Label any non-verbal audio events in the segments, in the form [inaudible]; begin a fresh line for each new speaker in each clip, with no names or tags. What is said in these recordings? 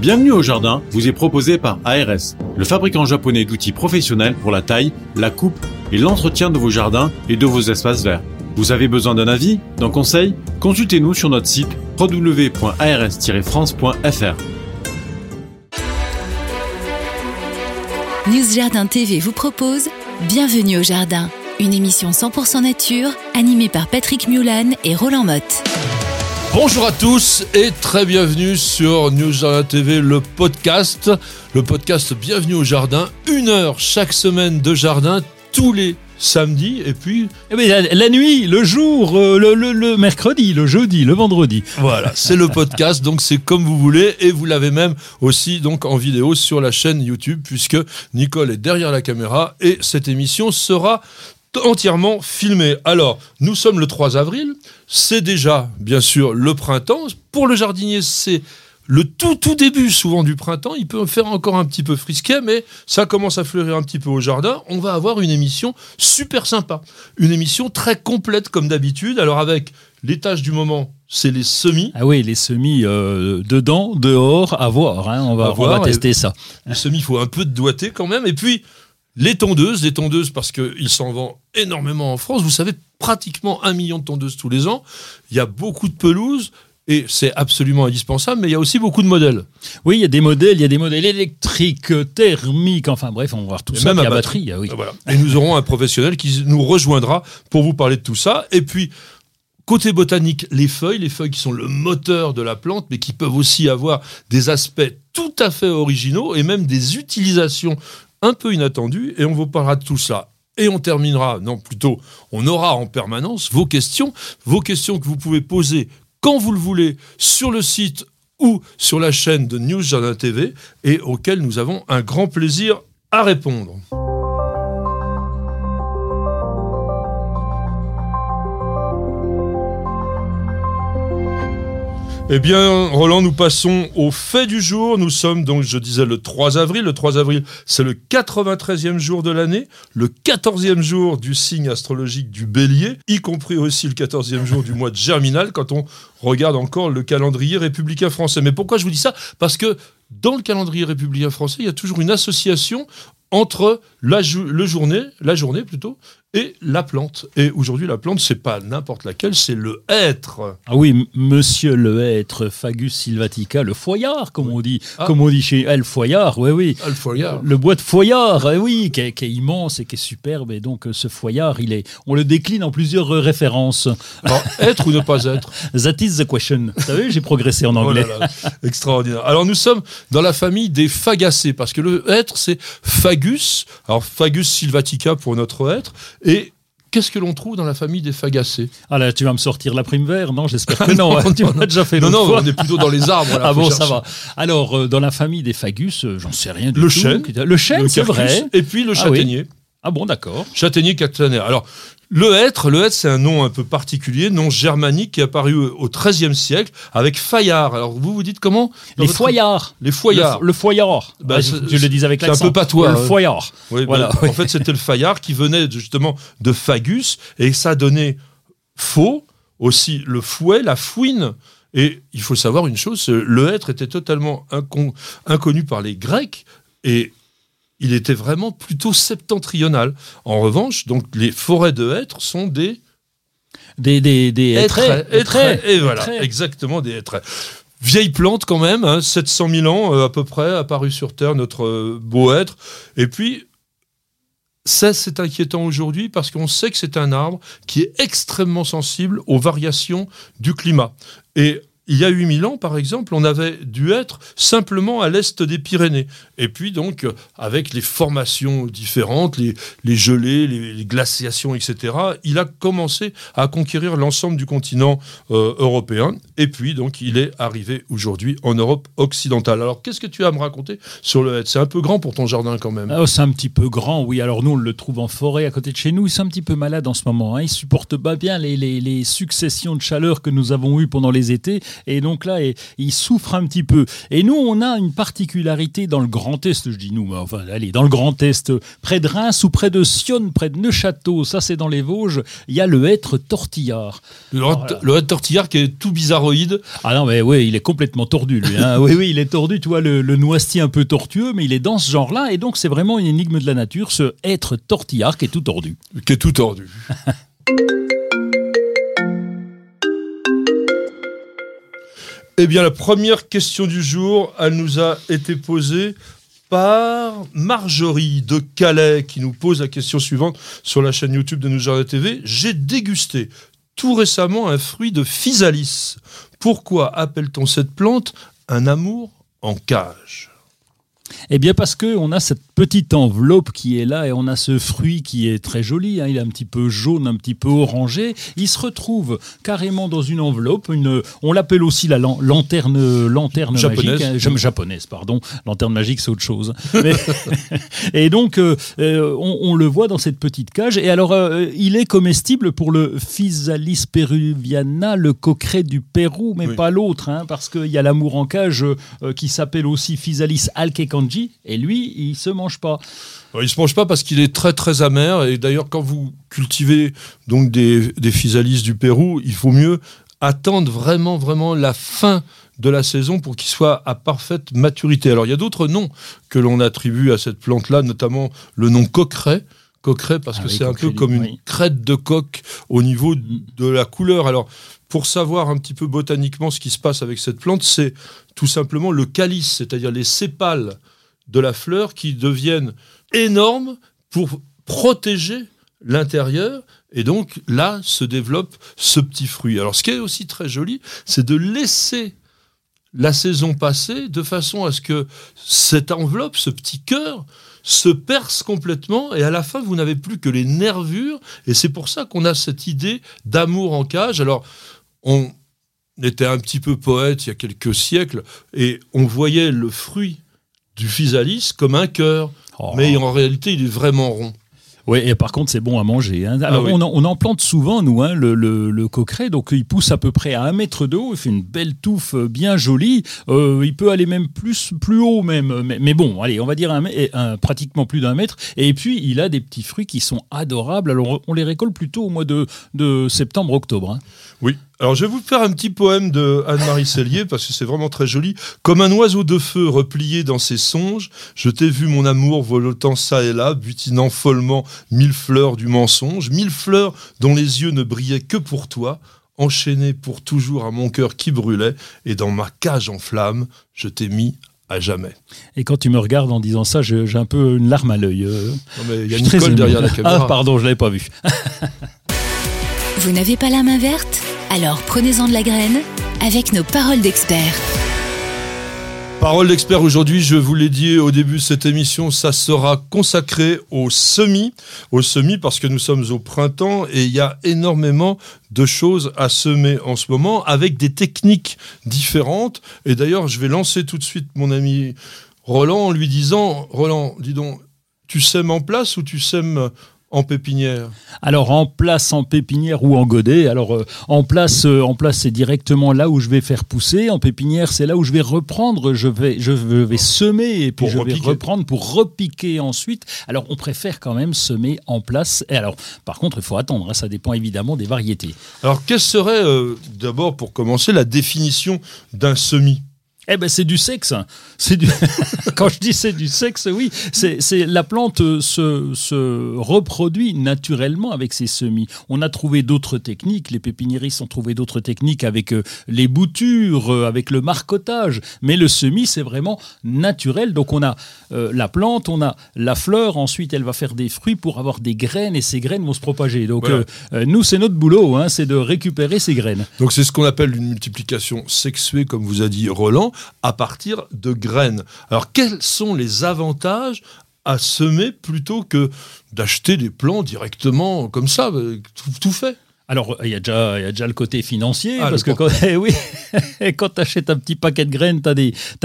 Bienvenue au jardin vous est proposé par ARS, le fabricant japonais d'outils professionnels pour la taille, la coupe et l'entretien de vos jardins et de vos espaces verts. Vous avez besoin d'un avis, d'un conseil? Consultez-nous sur notre site www.ars-france.fr.
News Jardin TV vous propose Bienvenue au Jardin, une émission 100% nature animée par Patrick Mulan et Roland Motte.
Bonjour à tous et très bienvenue sur News Jardin TV, le podcast. Le podcast Bienvenue au Jardin. Une heure chaque semaine de jardin, tous les samedis et puis
Eh ben, la, la nuit, le jour, euh, le, le- le mercredi, le jeudi, le vendredi.
voilà, c'est le podcast, donc c'est comme vous voulez et vous l'avez même aussi donc en vidéo sur la chaîne YouTube puisque Nicole est derrière la caméra et cette émission sera entièrement filmée. Alors, nous sommes le 3 avril, c'est déjà bien sûr le printemps. Pour le jardinier, c'est le tout tout début souvent du printemps, il peut faire encore un petit peu frisquet, mais ça commence à fleurir un petit peu au jardin. On va avoir une émission super sympa, une émission très complète comme d'habitude. Alors avec les tâches du moment, c'est les semis.
Ah oui, les semis euh, dedans, dehors, à voir. hein, on, va,
À
on
voir,
va tester ça.
Les semis, il faut un peu de doigté quand même. Et puis les tondeuses, les tondeuses parce qu'il s'en vend énormément en France. Vous savez, pratiquement un million de tondeuses tous les ans. Il y a beaucoup de pelouses. Et c'est absolument indispensable, mais il y a aussi beaucoup de modèles.
Oui, il y a des modèles, il y a des modèles électriques, thermiques, enfin bref, on va voir tout
Et
ça.
même à batterie.
batterie, ah oui.
Voilà. Et nous aurons un professionnel qui nous rejoindra pour vous parler de tout ça. Et puis, côté botanique, les feuilles, les feuilles qui sont le moteur de la plante, mais qui peuvent aussi avoir des aspects tout à fait originaux et même des utilisations un peu inattendues. Et on vous parlera de tout ça. Et on terminera, non plutôt, on aura en permanence vos questions, vos questions que vous pouvez poser quand vous le voulez sur le site ou sur la chaîne de News Jardin TV et auxquelles nous avons un grand plaisir à répondre. Eh bien, Roland, nous passons au fait du jour. Nous sommes donc, je disais, le 3 avril. Le 3 avril, c'est le 93e jour de l'année, le 14e jour du signe astrologique du bélier, y compris aussi le 14e jour du mois de germinal, quand on regarde encore le calendrier républicain français. Mais pourquoi je vous dis ça? Parce que dans le calendrier républicain français, il y a toujours une association entre la, le journée, la journée plutôt, et la plante. Et aujourd'hui, la plante, c'est pas n'importe laquelle, c'est le hêtre.
Ah oui, monsieur le hêtre, Fagus sylvatica, le foyard, comme on dit.
Ah.
Comme on dit chez elle, foyard, oui, oui.
Ah, le foyard.
Le bois de foyard, eh oui, qui est, qui est immense et qui est superbe. Et donc, euh, ce foyard, il est, on le décline en plusieurs euh, références.
Alors, être ou ne pas être? [laughs]
That is the question. Vous savez, j'ai progressé en
Oh
anglais.
là là, extraordinaire. Alors nous sommes dans la famille des fagacées, parce que le hêtre, c'est Fagus, alors Fagus sylvatica pour notre hêtre, et qu'est-ce que l'on trouve dans la famille des fagacées
Ah là, tu vas me sortir la prime vert? Non, j'espère que non. hein, [laughs] tu
non,
m'as déjà fait
Non, non,
fois.
on est plutôt dans les arbres. là,
Ah bon, ça va. Alors, euh, dans la famille des fagus, euh, j'en sais rien du
Le
tout.
chêne.
Le chêne, c'est vrai.
Et puis le
Ah oui.
châtaignier.
Ah bon, d'accord.
Châtaignier caténaire. Alors, le hêtre, le hêtre, c'est un nom un peu particulier, nom germanique qui est apparu au XIIIe siècle avec Fayard. Alors, vous vous dites comment? Dans
Les
votre-
foyards.
Les foyards.
Le, le foyard.
Bah,
Ah, je, je le dis avec
c'est un
l'accent.
peu patois,
Le
hein.
foyard.
Oui,
Voilà, oui.
En fait, c'était le Fayard qui venait justement de Fagus et ça donnait faux, aussi le fouet, la fouine. Et il faut savoir une chose, le hêtre était totalement incon- inconnu par les Grecs et il était vraiment plutôt septentrional. En revanche, donc les forêts de hêtres sont des
Des, des, des
hêtraies. Et voilà, exactement des hêtraies. Vieille plante quand même, hein, 700 000 ans euh, à peu près, apparu sur Terre, notre euh, beau être. Et puis, ça c'est inquiétant aujourd'hui parce qu'on sait que c'est un arbre qui est extrêmement sensible aux variations du climat. Et il y a 8000 ans, par exemple, on avait dû être simplement à l'est des Pyrénées. Et puis donc, avec les formations différentes, les, gelées, les, glaciations, etc., il a commencé à conquérir l'ensemble du continent euh, européen. Et puis donc, il est arrivé aujourd'hui en Europe occidentale. Alors, qu'est-ce que tu as à me raconter sur le C'est un peu grand pour ton jardin quand même.
Ah, c'est un petit peu grand, oui. Alors nous, on le trouve en forêt à côté de chez nous. Il est un petit peu malade en ce moment. Hein. Il supporte pas bien les- les successions de chaleur que nous avons eues pendant les étés. Et donc là, et, il souffre un petit peu. Et nous, on a une particularité dans le Grand Est, je dis nous, mais enfin, allez, dans le Grand Est, près de Reims ou près de Sion, près de Neuchâteau, ça c'est dans les Vosges, il y a le hêtre tortillard.
Le, hêtre tortillard qui est tout bizarroïde.
Ah non, mais oui, il est complètement tordu, lui. Hein. [laughs] oui, oui, il est tordu, tu vois, le, le noisetier un peu tortueux, mais il est dans ce genre-là, et donc c'est vraiment une énigme de la nature, ce être tortillard qui est tout tordu.
Qui est tout tordu. [laughs] Eh bien, la première question du jour, elle nous a été posée par Marjorie de Calais qui nous pose la question suivante sur la chaîne YouTube de Nous TV. J'ai dégusté tout récemment un fruit de physalis. Pourquoi appelle-t-on cette plante un amour en cage?
Eh bien parce qu'on a cette petite enveloppe qui est là et on a ce fruit qui est très joli, hein. il est un petit peu jaune, un petit peu orangé. Il se retrouve carrément dans une enveloppe, une, on l'appelle aussi la lanterne, lanterne
japonaise.
magique, hein. japonaise, pardon. Lanterne magique c'est autre chose. [laughs] [laughs] et donc euh, euh, on, le voit dans cette petite cage. Et alors euh, il est comestible pour le Physalis peruviana, le coqueret du Pérou, mais pas l'autre, hein, parce qu'il y a l'amour en cage qui s'appelle aussi Physalis alkekan et lui, il se mange pas.
il se mange pas parce qu'il est très très amer, et d'ailleurs quand vous cultivez donc des, des physalis du Pérou, il faut mieux attendre vraiment vraiment la fin de la saison pour qu'il soit à parfaite maturité. Alors il y a d'autres noms que l'on attribue à cette plante-là, notamment le nom coqueret. Coqueret parce ah que c'est un peu comme une crête de coque au niveau de la couleur. Alors pour savoir un petit peu botaniquement ce qui se passe avec cette plante, c'est tout simplement le calice, c'est-à-dire les sépales de la fleur qui deviennent énormes pour protéger l'intérieur. Et donc là se développe ce petit fruit. Alors ce qui est aussi très joli, c'est de laisser la saison passer de façon à ce que cette enveloppe, ce petit cœur, se perce complètement et à la fin vous n'avez plus que les nervures et c'est pour ça qu'on a cette idée d'amour en cage. Alors on était un petit peu poète il y a quelques siècles et on voyait le fruit du physalis comme un cœur. Oh. Mais en réalité, il est vraiment rond.
Oui, et par contre, c'est bon à manger. Hein. Alors, ah on, en, plante souvent, nous, hein, le, le, coqueret. Donc, il pousse à peu près à un mètre de haut. Il fait une belle touffe euh, bien jolie. Euh, il peut aller même plus, plus haut, même. Mais, bon, allez, on va dire un, pratiquement plus d'un mètre. Et puis, il a des petits fruits qui sont adorables. Alors, on les récolte plutôt au mois de, de septembre-octobre. Hein.
Oui, alors je vais vous faire un petit poème de Anne-Marie Cellier parce que c'est vraiment très joli. Comme un oiseau de feu replié dans ses songes, je t'ai vu mon amour voletant ça et là, butinant follement mille fleurs du mensonge, mille fleurs dont les yeux ne brillaient que pour toi, enchaîné pour toujours à mon cœur qui brûlait, et dans ma cage en flamme, je t'ai mis à jamais.
Et quand tu me regardes en disant ça, j'ai un peu une larme à l'œil.
Euh. il y a une derrière la caméra.
Ah pardon, je l'avais pas vu.
Vous n'avez pas la main verte? Alors prenez-en de la graine avec nos paroles d'experts.
Parole d'expert aujourd'hui, je vous l'ai dit au début de cette émission, ça sera consacré au semis, au semis parce que nous sommes au printemps et il y a énormément de choses à semer en ce moment avec des techniques différentes. Et d'ailleurs, je vais lancer tout de suite mon ami Roland en lui disant, Roland, dis donc, tu sèmes en place ou tu sèmes en pépinière
Alors en place, en pépinière ou en godet. Alors euh, en place, euh, en place, c'est directement là où je vais faire pousser. En pépinière, c'est là où je vais reprendre. Je vais, je vais semer et puis je vais reprendre pour repiquer ensuite. Alors on préfère quand même semer en place. Et alors, par contre, il faut attendre. Hein, ça dépend évidemment des variétés.
Alors, quelle serait euh, d'abord, pour commencer, la définition d'un semis?
Eh ben c'est du sexe. C'est du... [laughs] Quand je dis c'est du sexe, oui, c'est la plante se, se, reproduit naturellement avec ses semis. On a trouvé d'autres techniques. Les pépiniéristes ont trouvé d'autres techniques avec euh, les boutures, euh, avec le marcotage. Mais le semis, c'est vraiment naturel. Donc on a euh, la plante, on a la fleur. Ensuite, elle va faire des fruits pour avoir des graines et ces graines vont se propager. Donc nous, c'est notre boulot, hein, c'est de récupérer ces graines.
Donc c'est ce qu'on appelle une multiplication sexuée, comme vous a dit Roland à partir de graines. Alors quels sont les avantages à semer plutôt que d'acheter des plants directement comme ça, euh, tout, fait?
Alors, il y, a déjà, il y a déjà le côté financier,
Ah,
parce que quand, [laughs] eh oui, [laughs] quand tu achètes un petit paquet de graines, tu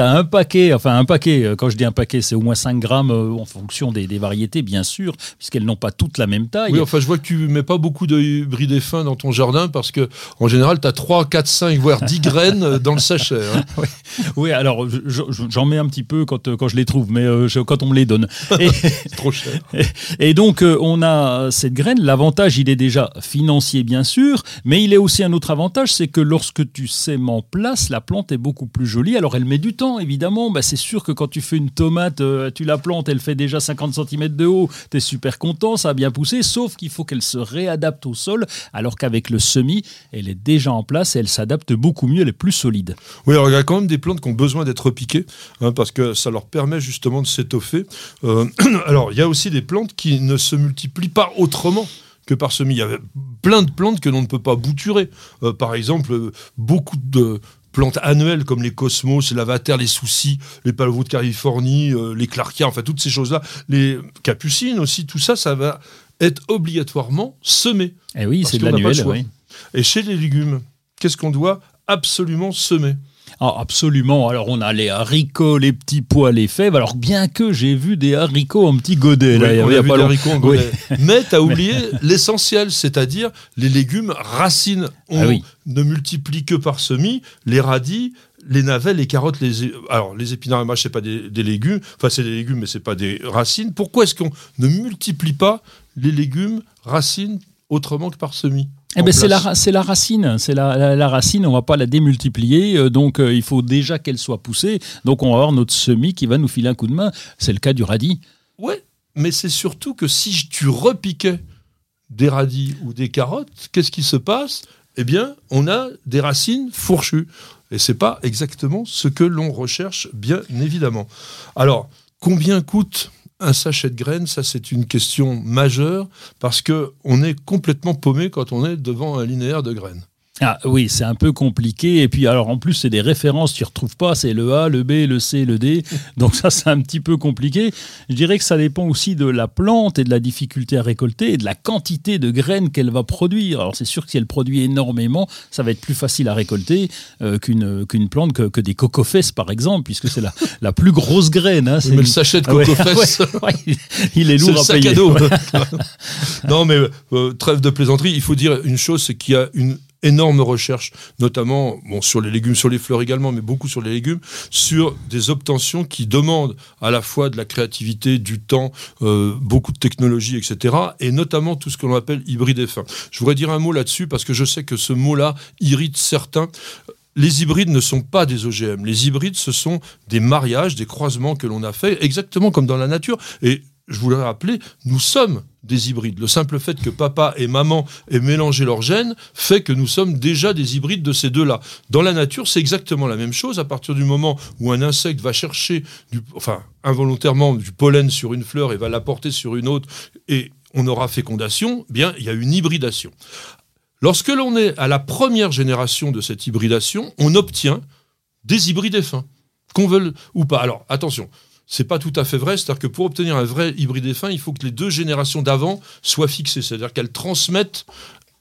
as, un paquet, enfin un paquet, euh, quand je dis un paquet, c'est au moins 5 grammes euh, en fonction des, des variétés, bien sûr, puisqu'elles n'ont pas toutes la même taille.
Oui, enfin, je vois que tu mets pas beaucoup de hybrides fins dans ton jardin parce que, en général, tu as 3, 4, 5, voire 10 [laughs] graines dans le sachet. hein.
Oui, alors je- je- j'en mets un petit peu quand, euh, quand je les trouve, mais euh, je- quand on me les donne.
C'est trop cher.
et donc, euh, on a cette graine. L'avantage, il est déjà financier, bien sûr, mais il est aussi un autre avantage, c'est que lorsque tu sèmes en place, la plante est beaucoup plus jolie. Alors, elle met du temps, évidemment. Bah, c'est sûr que quand tu fais une tomate, euh, tu la plantes, elle fait déjà 50 cm de haut, tu es super content, ça a bien poussé, sauf qu'il faut qu'elle se réadapte au sol, alors qu'avec le semis, elle est déjà en place et elle s'adapte beaucoup mieux, elle est plus solide.
Oui, alors il y a quand même des plantes qui ont besoin d'être piquées, hein, parce que ça leur permet justement de s'étoffer. Euh, [clears throat] alors, il y a aussi des plantes qui ne se multiplient pas autrement que par semis. Il y a plein de plantes que l'on ne peut pas bouturer. Euh, par exemple, euh, beaucoup de plantes annuelles comme les cosmos, les lavataires, les soucis, les palavos de Californie, euh, les clarkias, enfin toutes ces choses-là, les capucines aussi, tout ça, ça va être obligatoirement semé.
Eh oui, c'est de l'annuel, oui.
Et chez les légumes, qu'est-ce qu'on doit absolument semer?
Ah, absolument. Alors, on a les haricots, les petits pois, les fèves. Alors, bien que j'ai vu des haricots en petits godets. là,
Oui,
il y
a
il y a
vu
pas
des
long-
haricots en
Oui. [laughs]
Mais tu as oublié l'essentiel, c'est-à-dire les légumes racines. On
Ah oui.
ne multiplie que par semis, les radis, les navets, les carottes, les alors les épinards et mâches, c'est pas des, des légumes, enfin c'est des légumes mais c'est pas des racines. Pourquoi est-ce qu'on ne multiplie pas les légumes racines autrement que par semis?
Eh
en
ben, c'est la, c'est racine. C'est la, la- la racine, on va pas la démultiplier. euh, donc, euh, il faut déjà qu'elle soit poussée. Donc, on va avoir notre semis qui va nous filer un coup de main. C'est le cas du radis.
Ouais, mais c'est surtout que si tu repiquais des radis ou des carottes, qu'est-ce qui se passe? Eh bien, on a des racines fourchues. Et c'est pas exactement ce que l'on recherche, bien évidemment. Alors, combien coûte un sachet de graines Ça, c'est une question majeure parce que on est complètement paumé quand on est devant un linéaire de graines.
Ah oui, c'est un peu compliqué. Et puis, alors en plus, c'est des références, tu ne retrouves pas. C'est le A, le B, le C, le D. [laughs] Donc, ça, c'est un petit peu compliqué. Je dirais que ça dépend aussi de la plante et de la difficulté à récolter et de la quantité de graines qu'elle va produire. Alors, c'est sûr que si elle produit énormément, ça va être plus facile à récolter euh, qu'une qu'une plante, que, que des cocofesses, par exemple, puisque c'est la, la plus grosse graine. hein. [laughs]
Mais le
une-
sachet de
Ah ouais,
coco-fesses,
ouais, ouais, il est lourd
le
à
sac
payer.
à dos. [laughs] non, mais euh, trêve de plaisanterie. Il faut dire une chose, c'est qu'il y a une énorme recherche, notamment bon, sur les légumes, sur les fleurs également, mais beaucoup sur les légumes, sur des obtentions qui demandent à la fois de la créativité, du temps, euh, beaucoup de technologie, etc., et notamment tout ce que l'on appelle hybride et fin. Je voudrais dire un mot là-dessus parce que je sais que ce mot-là irrite certains. Les hybrides ne sont pas des OGM. Les hybrides, ce sont des mariages, des croisements que l'on a fait, exactement comme dans la nature. Et je voudrais rappeler, nous sommes des hybrides. Le simple fait que papa et maman aient mélangé leurs gènes fait que nous sommes déjà des hybrides de ces deux-là. Dans la nature, c'est exactement la même chose. À partir du moment où un insecte va chercher, enfin, involontairement, du pollen sur une fleur et va l'apporter sur une autre, et on aura fécondation, bien, il y a une hybridation. Lorsque l'on est à la première génération de cette hybridation, on obtient des hybrides fins, qu'on veuille ou pas. Alors, attention, c'est pas tout à fait vrai, c'est-à-dire que pour obtenir un vrai hybride fin, il faut que les deux générations d'avant soient fixées, c'est-à-dire qu'elles transmettent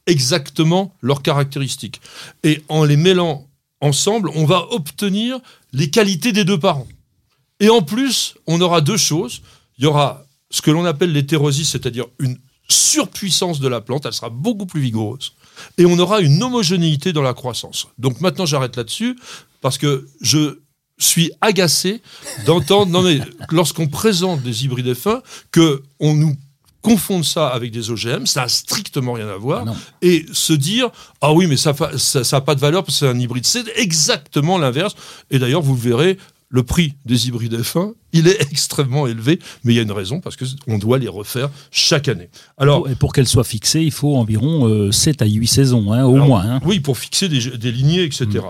exactement leurs caractéristiques. Et en les mêlant ensemble, on va obtenir les qualités des deux parents. Et en plus, on aura deux choses. Il y aura ce que l'on appelle l'hétérosis, c'est-à-dire une surpuissance de la plante, elle sera beaucoup plus vigoureuse. Et on aura une homogénéité dans la croissance. Donc maintenant, j'arrête là-dessus, parce que je suis agacé d'entendre, non mais lorsqu'on présente des hybrides fins, que on nous confonde ça avec des OGM, ça n'a strictement rien à voir,
Ah
et se dire ah oui mais ça n'a ça, ça a pas de valeur parce que c'est un hybride, c'est exactement l'inverse. Et d'ailleurs vous le verrez, le prix des hybrides F1, il est [laughs] extrêmement élevé, mais il y a une raison parce que on doit les refaire chaque année. Alors
Pour, et pour qu'elle soit fixée, il faut environ euh, 7 à 8 saisons, hein, au
alors,
moins. hein.
Oui, pour fixer des, des lignées, etc.
Mm.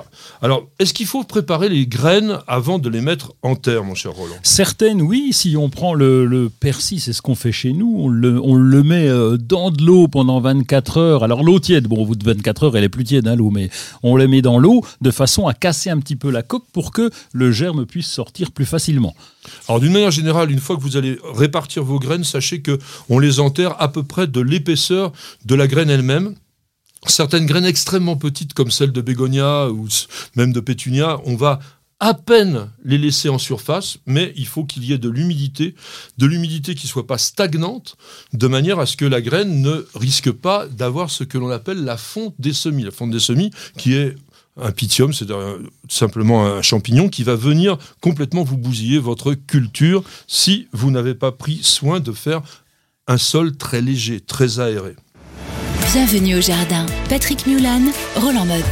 Alors, est-ce qu'il faut préparer les graines avant de les mettre en terre, mon cher Roland?
Certaines, oui. Si on prend le, le persil, c'est ce qu'on fait chez nous. On le, on le met euh, dans de l'eau pendant 24 heures. Alors l'eau tiède, bon, au bout de 24 heures, elle est plus tiède, hein, l'eau, mais on le met dans l'eau de façon à casser un petit peu la coque pour que le germe puisse sortir plus facilement.
Alors, d'une manière générale, une fois que vous allez répartir vos graines, sachez que on les enterre à peu près de l'épaisseur de la graine elle-même. certaines graines extrêmement petites comme celle de bégonia ou même de pétunia, on va à peine les laisser en surface, mais il faut qu'il y ait de l'humidité, de l'humidité qui soit pas stagnante, de manière à ce que la graine ne risque pas d'avoir ce que l'on appelle la fonte des semis. La fonte des semis qui est un pythium, c'est simplement un champignon qui va venir complètement vous bousiller votre culture si vous n'avez pas pris soin de faire un sol très léger, très aéré.
Bienvenue au jardin. Patrick Mulan, Roland Motte.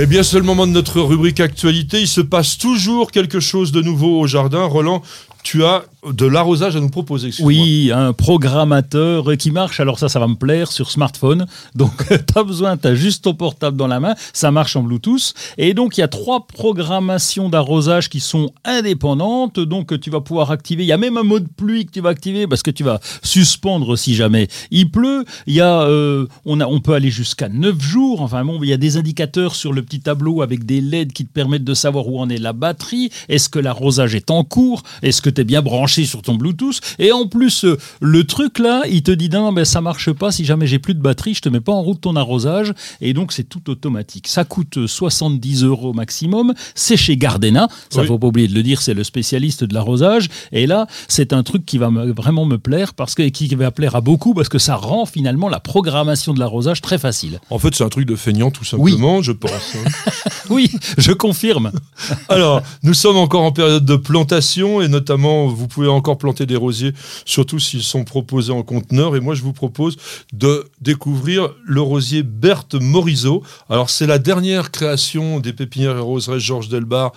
Eh bien, c'est le moment de notre rubrique actualité. Il se passe toujours quelque chose de nouveau au jardin. Roland, tu as de l'arrosage à nous proposer.
Oui, un programmateur qui marche. Alors ça, ça va me plaire sur smartphone. Donc [laughs] tu besoin, tu as juste ton portable dans la main. Ça marche en Bluetooth. Et donc il y a trois programmations d'arrosage qui sont indépendantes. Donc tu vas pouvoir activer. Il y a même un mode pluie que tu vas activer parce que tu vas suspendre si jamais il pleut. Il y a, euh, on, a, on peut aller jusqu'à 9 jours. Enfin bon, il y a des indicateurs sur le petit tableau avec des LED qui te permettent de savoir où en est la batterie. Est-ce que l'arrosage est en cours? Est-ce que bien branché sur ton Bluetooth. Et en plus, euh, le truc là, il te dit non, ben, ça marche pas. Si jamais j'ai plus de batterie, je te mets pas en route ton arrosage. Et donc, c'est tout automatique. Ça coûte 70 euros maximum. C'est chez Gardena. Ça, faut pas oublier de le dire, c'est le spécialiste de l'arrosage. Et là, c'est un truc qui va vraiment me plaire parce que, qui va plaire à beaucoup parce que ça rend finalement la programmation de l'arrosage très facile.
En fait, c'est un truc de feignant, tout simplement, je pense. [laughs]
Oui, je confirme. [laughs]
Alors, nous sommes encore en période de plantation et notamment, vous pouvez encore planter des rosiers, surtout s'ils sont proposés en conteneur. Et moi, je vous propose de découvrir le rosier Berthe Morisot. Alors, c'est la dernière création des pépinières et roseraies Georges Delbar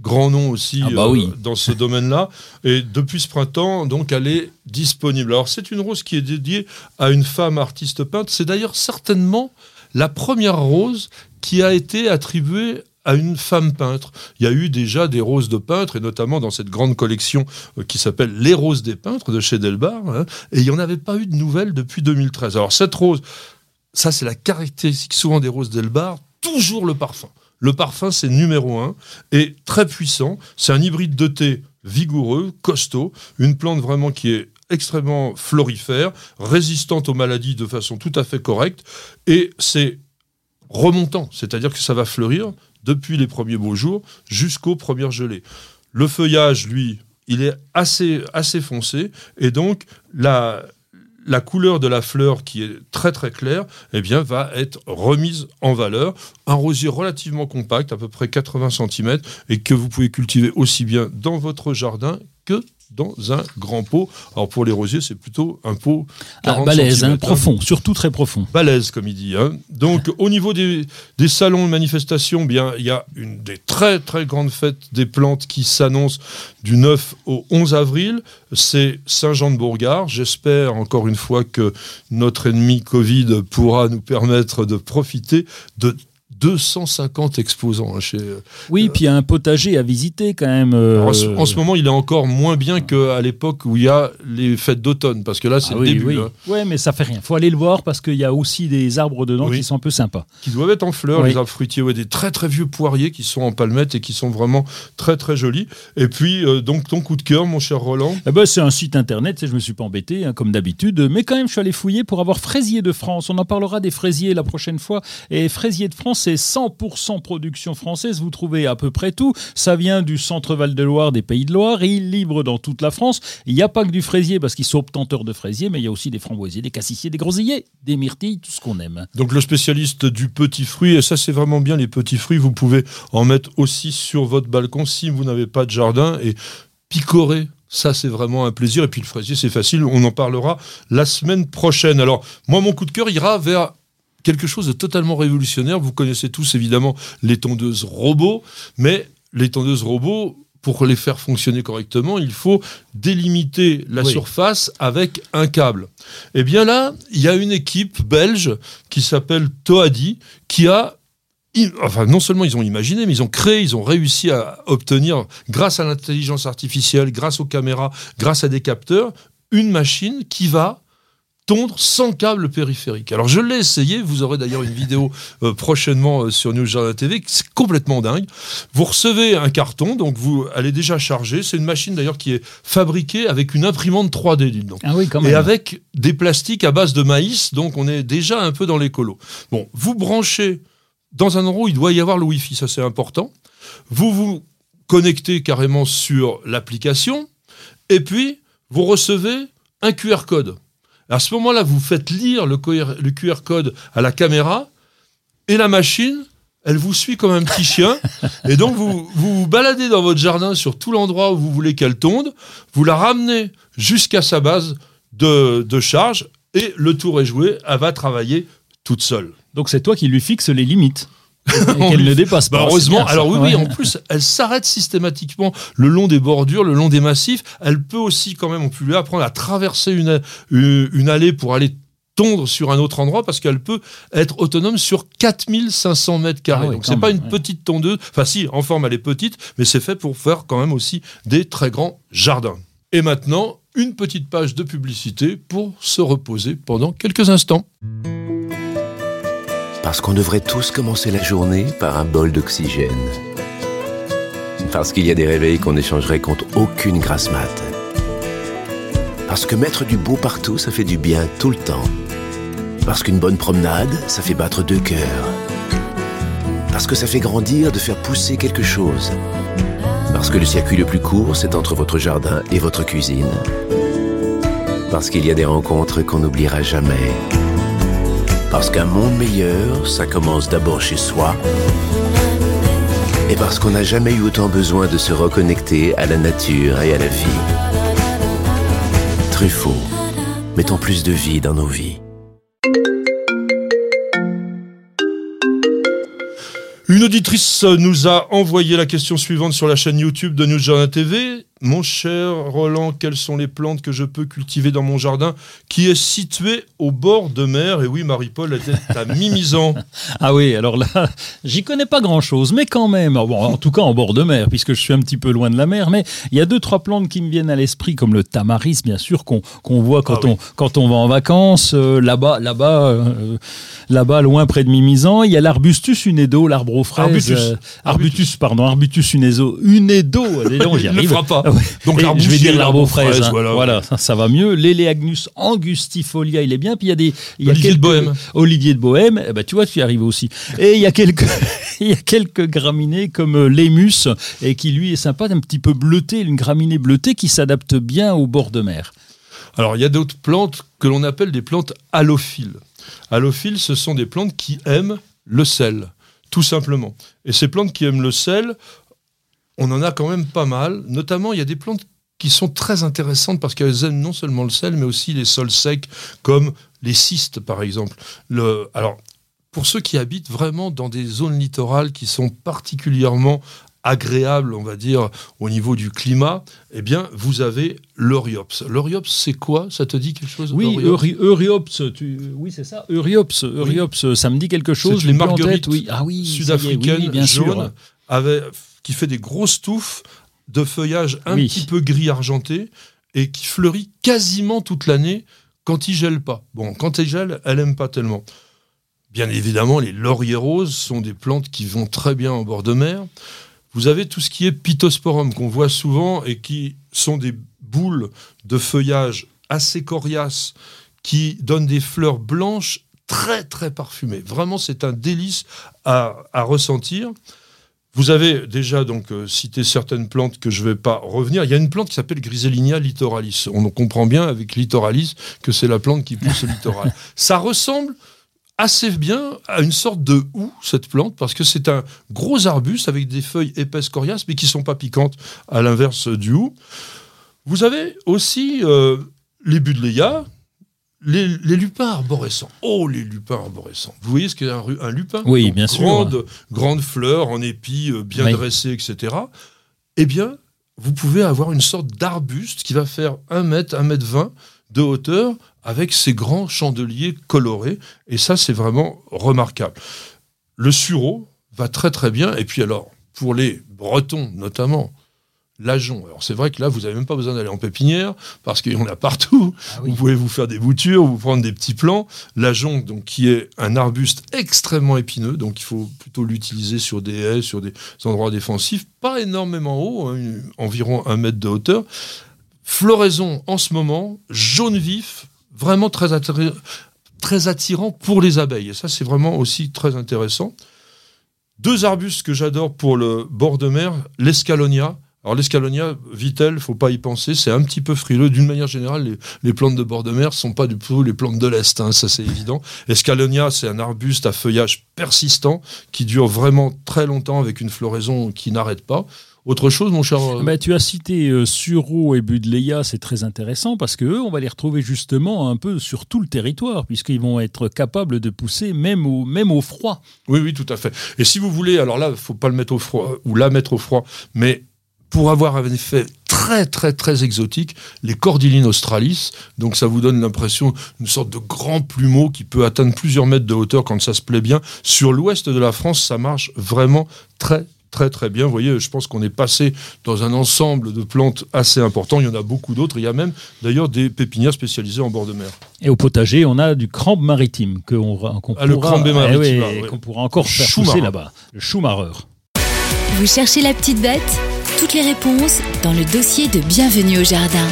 grand nom aussi
ah bah euh,
dans ce domaine-là. Et depuis ce printemps, donc, elle est disponible. Alors, c'est une rose qui est dédiée à une femme artiste peintre. C'est d'ailleurs certainement la première rose qui a été attribuée à une femme peintre. Il y a eu déjà des roses de peintres, et notamment dans cette grande collection euh, qui s'appelle Les roses des peintres de chez Delbar, hein, et il n'y en avait pas eu de nouvelles depuis 2013. Alors cette rose, ça c'est la caractéristique souvent des roses Delbar, toujours le parfum. Le parfum, c'est numéro un, et très puissant. C'est un hybride de thé vigoureux, costaud, une plante vraiment qui est extrêmement florifère, résistante aux maladies de façon tout à fait correcte, et c'est remontant, c'est-à-dire que ça va fleurir depuis les premiers beaux jours jusqu'aux premières gelées. Le feuillage, lui, il est assez, assez foncé, et donc la, la couleur de la fleur qui est très très claire, eh bien, va être remise en valeur. Un rosier relativement compact, à peu près 80 cm, et que vous pouvez cultiver aussi bien dans votre jardin que dans un grand pot. Alors pour les rosiers, c'est plutôt un pot
ah, balèze, hein, profond, surtout très profond.
Balèze, comme il dit. Hein. Donc au niveau des, des salons de manifestation, bien il y a une des très très grandes fêtes des plantes qui s'annonce du 9 au 11 avril. C'est Saint-Jean-de-Bourgard. J'espère encore une fois que notre ennemi Covid pourra nous permettre de profiter de 250 exposants hein, chez.
Oui, puis il y a un potager à visiter quand même.
Euh, en, ce, moment, il est encore moins bien qu'à l'époque où il y a les fêtes d'automne, parce que là, c'est ah le début.
Oui. Ouais, mais ça fait rien. faut aller le voir parce qu'il y a aussi des arbres dedans qui sont un peu sympas.
Qui doivent être en fleurs, les arbres fruitiers, ouais, des très très vieux poiriers qui sont en palmettes et qui sont vraiment très très jolis. Et puis, euh, donc, ton coup de cœur, mon cher Roland?
Eh ben, C'est un site internet, je me suis pas embêté, hein, comme d'habitude, mais quand même, je suis allé fouiller pour avoir Fraisier de France. On en parlera des fraisiers la prochaine fois. Et Fraisier de France, c'est 100% production française. Vous trouvez à peu près tout. Ça vient du centre Val-de-Loire, des Pays de Loire, et il libre dans toute la France. Il n'y a pas que du fraisier, parce qu'ils sont obtenteurs de fraisier, mais il y a aussi des framboisiers, des cassissiers, des groseilliers, des myrtilles, tout ce qu'on aime.
Donc le spécialiste du petit fruit, et ça c'est vraiment bien les petits fruits, vous pouvez en mettre aussi sur votre balcon si vous n'avez pas de jardin et picorer ça, c'est vraiment un plaisir. Et puis le fraisier, c'est facile. On en parlera la semaine prochaine. Alors, moi, mon coup de cœur ira vers quelque chose de totalement révolutionnaire. Vous connaissez tous évidemment les tondeuses robots, mais les tondeuses robots, pour les faire fonctionner correctement, il faut délimiter la surface avec un câble. Et eh bien là, il y a une équipe belge qui s'appelle Toadi qui a Enfin, non seulement ils ont imaginé, mais ils ont créé, ils ont réussi à obtenir, grâce à l'intelligence artificielle, grâce aux caméras, grâce à des capteurs, une machine qui va tondre sans câble périphérique. Alors je l'ai essayé, vous aurez d'ailleurs une vidéo euh, prochainement euh, sur News Jardin TV, c'est complètement dingue. Vous recevez un carton, donc vous allez déjà charger. C'est une machine d'ailleurs qui est fabriquée avec une imprimante 3D, dites donc.
Ah oui, quand même.
Et avec des plastiques à base de maïs, donc on est déjà un peu dans l'écolo. Bon, vous branchez dans un endroit où il doit y avoir le Wi-Fi, ça c'est important. Vous vous connectez carrément sur l'application, et puis vous recevez un QR code. À ce moment-là, vous faites lire le, QR code à la caméra, et la machine, elle vous suit comme un petit chien. [laughs] Et donc, vous, vous vous baladez dans votre jardin sur tout l'endroit où vous voulez qu'elle tonde, vous la ramenez jusqu'à sa base de, de charge, et le tour est joué, elle va travailler toute seule.
Donc c'est toi qui lui fixe les limites. [laughs]
On
qu'elle ne dépasse
Bah,
pas.
heureusement, alors oui, oui, en plus, elle s'arrête systématiquement le long des bordures, le long des massifs. Elle peut aussi, quand même, on peut lui apprendre à traverser une, une, allée pour aller tondre sur un autre endroit parce qu'elle peut être autonome sur 4500 mètres carrés.
Ah oui,
Donc c'est pas une
ouais.
petite tondeuse. Enfin si, en forme elle est petite, mais c'est fait pour faire quand même aussi des très grands jardins. Et maintenant, une petite page de publicité pour se reposer pendant quelques instants.
Parce qu'on devrait tous commencer la journée par un bol d'oxygène. Parce qu'il y a des réveils qu'on échangerait contre aucune grasse mat. Parce que mettre du beau partout, ça fait du bien tout le temps. Parce qu'une bonne promenade, ça fait battre deux cœurs. Parce que ça fait grandir de faire pousser quelque chose. Parce que le circuit le plus court, c'est entre votre jardin et votre cuisine. Parce qu'il y a des rencontres qu'on n'oubliera jamais. Parce qu'un monde meilleur, ça commence d'abord chez soi. Et parce qu'on n'a jamais eu autant besoin de se reconnecter à la nature et à la vie. Truffaut, mettons plus de vie dans nos vies.
Une auditrice nous a envoyé la question suivante sur la chaîne YouTube de News Jardin TV. Mon cher Roland, quelles sont les plantes que je peux cultiver dans mon jardin qui est situé au bord de mer? Et oui, Marie-Paul était à [laughs] Mimizan.
Ah oui, alors là, j'y connais pas grand-chose, mais quand même, bon, en tout cas en bord de mer, puisque je suis un petit peu loin de la mer, mais il y a deux, trois plantes qui me viennent à l'esprit, comme le tamaris, bien sûr, qu'on voit quand,
Ah oui.
on, quand on va en vacances, euh, là-bas, là-bas, euh, là-bas, loin près de Mimizan. Il y a l'arbustus unedo, l'arbre aux fraises.
Arbutus.
euh, arbutus, pardon, arbutus unedo. Unedo, j'y
Il ne
arrive.
fera pas.
Ouais.
Donc
Et je vais dire l'arbre fraises, hein.
voilà.
Voilà, ça, ça va mieux. L'Eleagnus angustifolia, il est bien. Puis il y a des. il y a
Olivier de Bohème.
Olivier de Bohème, eh ben, tu vois, tu y arrives aussi. Et il y a quelques, [laughs] il y a quelques graminées comme euh, l'émus, et qui lui est sympa, un petit peu bleuté, une graminée bleutée qui s'adapte bien au bord de mer.
Alors, il y a d'autres plantes que l'on appelle des plantes halophiles. Halophiles, ce sont des plantes qui aiment le sel, tout simplement. Et ces plantes qui aiment le sel, on en a quand même pas mal. Notamment, il y a des plantes qui sont très intéressantes parce qu'elles aiment non seulement le sel, mais aussi les sols secs, comme les cystes, par exemple. Le, alors, pour ceux qui habitent vraiment dans des zones littorales qui sont particulièrement agréables, on va dire, au niveau du climat, eh bien, vous avez l'Euriops. L'Euriops, c'est quoi? Ça te dit quelque chose
Oui, tu... oui, c'est ça. Euriops, Euriops, ça me dit quelque chose.
C'est
je l'ai
une
plus en
marguerite
tête, oui. Ah oui, ça y est,
sud-africaine
oui, bien
jaune
sûr.
avec- qui fait des grosses touffes de feuillage un
Oui.
petit peu gris argenté et qui fleurit quasiment toute l'année quand il gèle pas. Bon, quand il gèle, elle aime pas tellement. Bien évidemment, les lauriers roses sont des plantes qui vont très bien en bord de mer. Vous avez tout ce qui est pittosporum qu'on voit souvent et qui sont des boules de feuillage assez coriaces qui donnent des fleurs blanches très très parfumées. Vraiment, c'est un délice à, à ressentir. Vous avez déjà donc euh, cité certaines plantes que je ne vais pas revenir. Il y a une plante qui s'appelle Griselinia littoralis. On comprend bien avec littoralis que c'est la plante qui pousse au littoral. [laughs] Ça ressemble assez bien à une sorte de houx, cette plante, parce que c'est un gros arbuste avec des feuilles épaisses coriaces, mais qui sont pas piquantes, à l'inverse du houx. Vous avez aussi euh, les budléas, les, les lupins arborescents. Oh, les lupins arborescents. Vous voyez ce qu'est un, un lupin
Oui,
Donc,
bien sûr.
grande, Grande fleur en épis, euh, bien
Oui.
dressée, etc. Eh bien, vous pouvez avoir une sorte d'arbuste qui va faire 1 mètre, 1 mètre 20 de hauteur avec ces grands chandeliers colorés. Et ça, c'est vraiment remarquable. Le sureau va très très bien. Et puis alors, pour les Bretons notamment, l'ajon. Alors c'est vrai que là, vous n'avez même pas besoin d'aller en pépinière parce qu'il y en a partout.
Ah oui.
Vous pouvez vous faire des boutures, vous prendre des petits plants. L'ajon, donc qui est un arbuste extrêmement épineux, donc il faut plutôt l'utiliser sur des haies, sur des endroits défensifs, pas énormément haut, hein, environ un mètre de hauteur. Floraison en ce moment, jaune vif, vraiment très, très attirant pour les abeilles. Et ça, c'est vraiment aussi très intéressant. Deux arbustes que j'adore pour le bord de mer, l'escalonia. Alors l'escalonia, Vitel, faut pas y penser, c'est un petit peu frileux. D'une manière générale, les, les plantes de bord de mer sont pas du tout les plantes de l'Est, hein, ça c'est évident. Escalonia, c'est un arbuste à feuillage persistant qui dure vraiment très longtemps avec une floraison qui n'arrête pas. Autre chose, mon cher euh,
Bah, tu as cité euh, Sureau et Budleia, c'est très intéressant parce que eux, on va les retrouver justement un peu sur tout le territoire, puisqu'ils vont être capables de pousser même au, même au froid.
Oui, oui, tout à fait. Et si vous voulez, alors là, il faut pas le mettre au froid ou la mettre au froid, mais pour avoir un effet très très très exotique, les Cordylines australis, donc ça vous donne l'impression d'une sorte de grand plumeau qui peut atteindre plusieurs mètres de hauteur quand ça se plaît bien. Sur l'ouest de la France, ça marche vraiment très très très bien. Vous voyez, je pense qu'on est passé dans un ensemble de plantes assez important. Il y en a beaucoup d'autres. Il y a même d'ailleurs des pépinières spécialisées en bord de mer.
Et au potager, on a du crambe maritime que on, qu'on
Ah, le
pourra, eh oui,
ah, ouais.
qu'on pourra encore faire
Chou
pousser là-bas. Le chou-marreur.
Vous cherchez la petite bête? Toutes les réponses dans le dossier de Bienvenue au Jardin.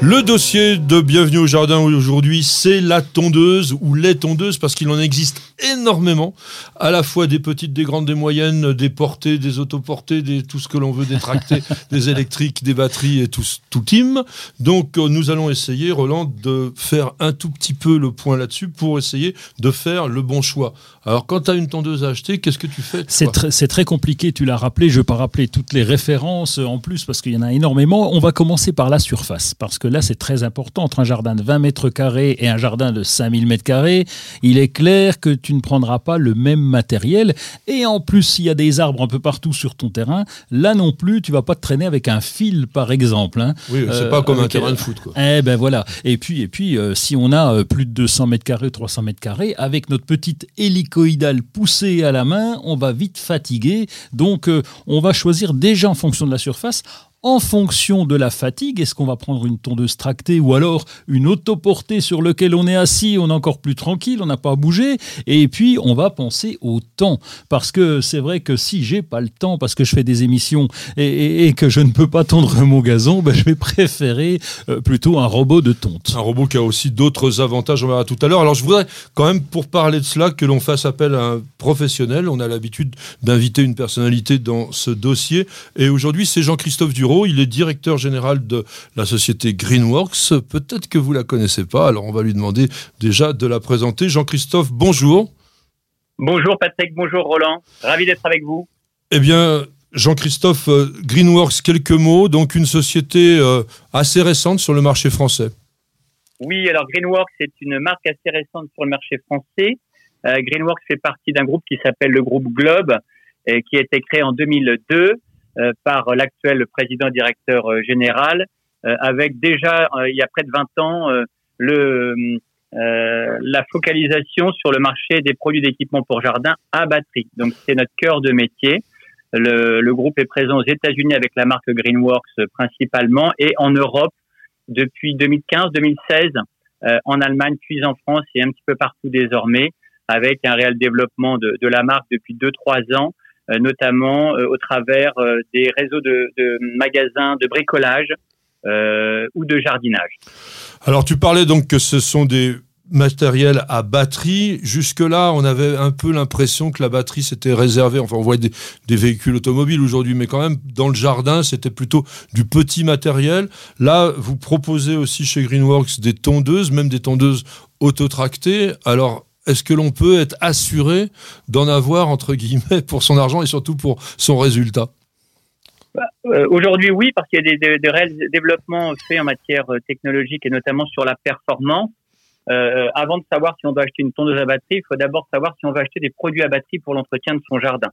Le dossier de Bienvenue au Jardin aujourd'hui, c'est la tondeuse ou les tondeuses parce qu'il en existe énormément, à la fois des petites, des grandes, des moyennes, des portées, des autoportées, des, tout ce que l'on veut détracter, [laughs] des électriques, des batteries et tout, tout team. Donc euh, nous allons essayer, Roland, de faire un tout petit peu le point là-dessus pour essayer de faire le bon choix. Alors quand tu as une tondeuse à acheter, qu'est-ce que tu fais
C'est
toi
très, c'est très compliqué, tu l'as rappelé, je ne vais pas rappeler toutes les références euh, en plus parce qu'il y en a énormément. On va commencer par la surface parce que là c'est très important. Entre un jardin de 20 mètres carrés et un jardin de 5000 mètres carrés, il est clair que tu ne prendras pas le même matériel. Et en plus, s'il y a des arbres un peu partout sur ton terrain, là non plus, tu vas pas te traîner avec un fil par exemple. hein.
Oui, c'est
Euh,
pas comme un terrain
euh,
de foot. Quoi.
Eh ben voilà. Et puis, et puis euh, si on a euh, plus de 200 mètres carrés, 300 mètres carrés, avec notre petite hélicoïdale poussée à la main, on va vite fatiguer. Donc, euh, on va choisir déjà en fonction de la surface. En fonction de la fatigue, est-ce qu'on va prendre une tondeuse tractée ou alors une autoportée sur laquelle on est assis, on est encore plus tranquille, on n'a pas à bouger. Et puis, on va penser au temps. Parce que c'est vrai que si j'ai pas le temps, parce que je fais des émissions et, que je ne peux pas tondre mon gazon, ben, je vais préférer euh, plutôt un robot de tonte.
Un robot qui a aussi d'autres avantages, on verra tout à l'heure. Alors je voudrais quand même, pour parler de cela, que l'on fasse appel à un professionnel. On a l'habitude d'inviter une personnalité dans ce dossier. Et aujourd'hui, c'est Jean-Christophe Duro. Il est directeur général de la société Greenworks. Peut-être que vous la connaissez pas, alors on va lui demander déjà de la présenter. Jean-Christophe, bonjour.
Bonjour Patrick, bonjour Roland, ravi d'être avec vous.
Eh bien, Jean-Christophe, euh, Greenworks, quelques mots. Donc une société euh, assez récente sur le marché français.
Oui, alors Greenworks est une marque assez récente sur le marché français. Euh, Greenworks fait partie d'un groupe qui s'appelle le groupe Globe, et qui a été créé en 2002 euh, par l'actuel président directeur euh, général, euh, avec déjà, euh, il y a près de 20 ans, euh, le, euh, la focalisation sur le marché des produits d'équipement pour jardin à batterie. Donc c'est notre cœur de métier. Le, le groupe est présent aux États-Unis avec la marque Greenworks euh, principalement et en Europe depuis 2015-2016 euh, en Allemagne, puis en France et un petit peu partout désormais, avec un réel développement de, de la marque depuis 2-3 ans, euh, notamment euh, au travers euh, des réseaux de, magasins de bricolage euh, ou de jardinage.
Alors tu parlais donc que ce sont des matériels à batterie. Jusque-là, on avait un peu l'impression que la batterie s'était réservée. Enfin, on voit des, des véhicules automobiles aujourd'hui, mais quand même, dans le jardin, c'était plutôt du petit matériel. Là, vous proposez aussi chez Greenworks des tondeuses, même des tondeuses autotractées. Alors, est-ce que l'on peut être assuré d'en avoir, entre guillemets, pour son argent et surtout pour son résultat?
Euh, Aujourd'hui, oui, parce qu'il y a des, réels développements faits en matière euh, technologique et notamment sur la performance. Euh, avant de savoir si on doit acheter une tondeuse à batterie, il faut d'abord savoir si on va acheter des produits à batterie pour l'entretien de son jardin.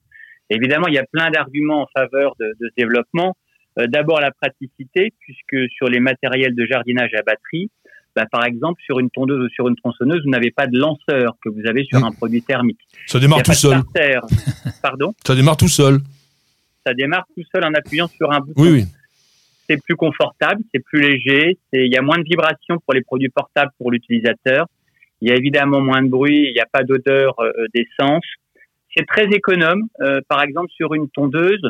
Évidemment, il y a plein d'arguments en faveur de, ce développement. D'abord la praticité, puisque sur les matériels de jardinage à batterie, bah, par exemple, sur une tondeuse ou sur une tronçonneuse, vous n'avez pas de lanceur que vous avez sur un produit thermique.
Ça démarre tout seul. [laughs]
Pardon
Ça démarre tout seul.
ça démarre tout seul en appuyant sur un bouton.
Oui, oui.
C'est plus confortable, c'est plus léger, il y a moins de vibrations pour les produits portables pour l'utilisateur. Il y a évidemment moins de bruit, il n'y a pas d'odeur euh, d'essence. C'est très économe. Euh, par exemple, sur une tondeuse,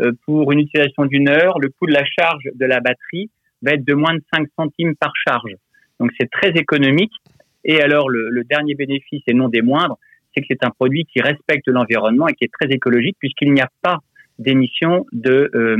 euh, pour une utilisation d'une heure, le coût de la charge de la batterie va être de moins de 5 centimes par charge. Donc c'est très économique. Et alors le, dernier bénéfice, et non des moindres, c'est que c'est un produit qui respecte l'environnement et qui est très écologique puisqu'il n'y a pas d'émission de, euh,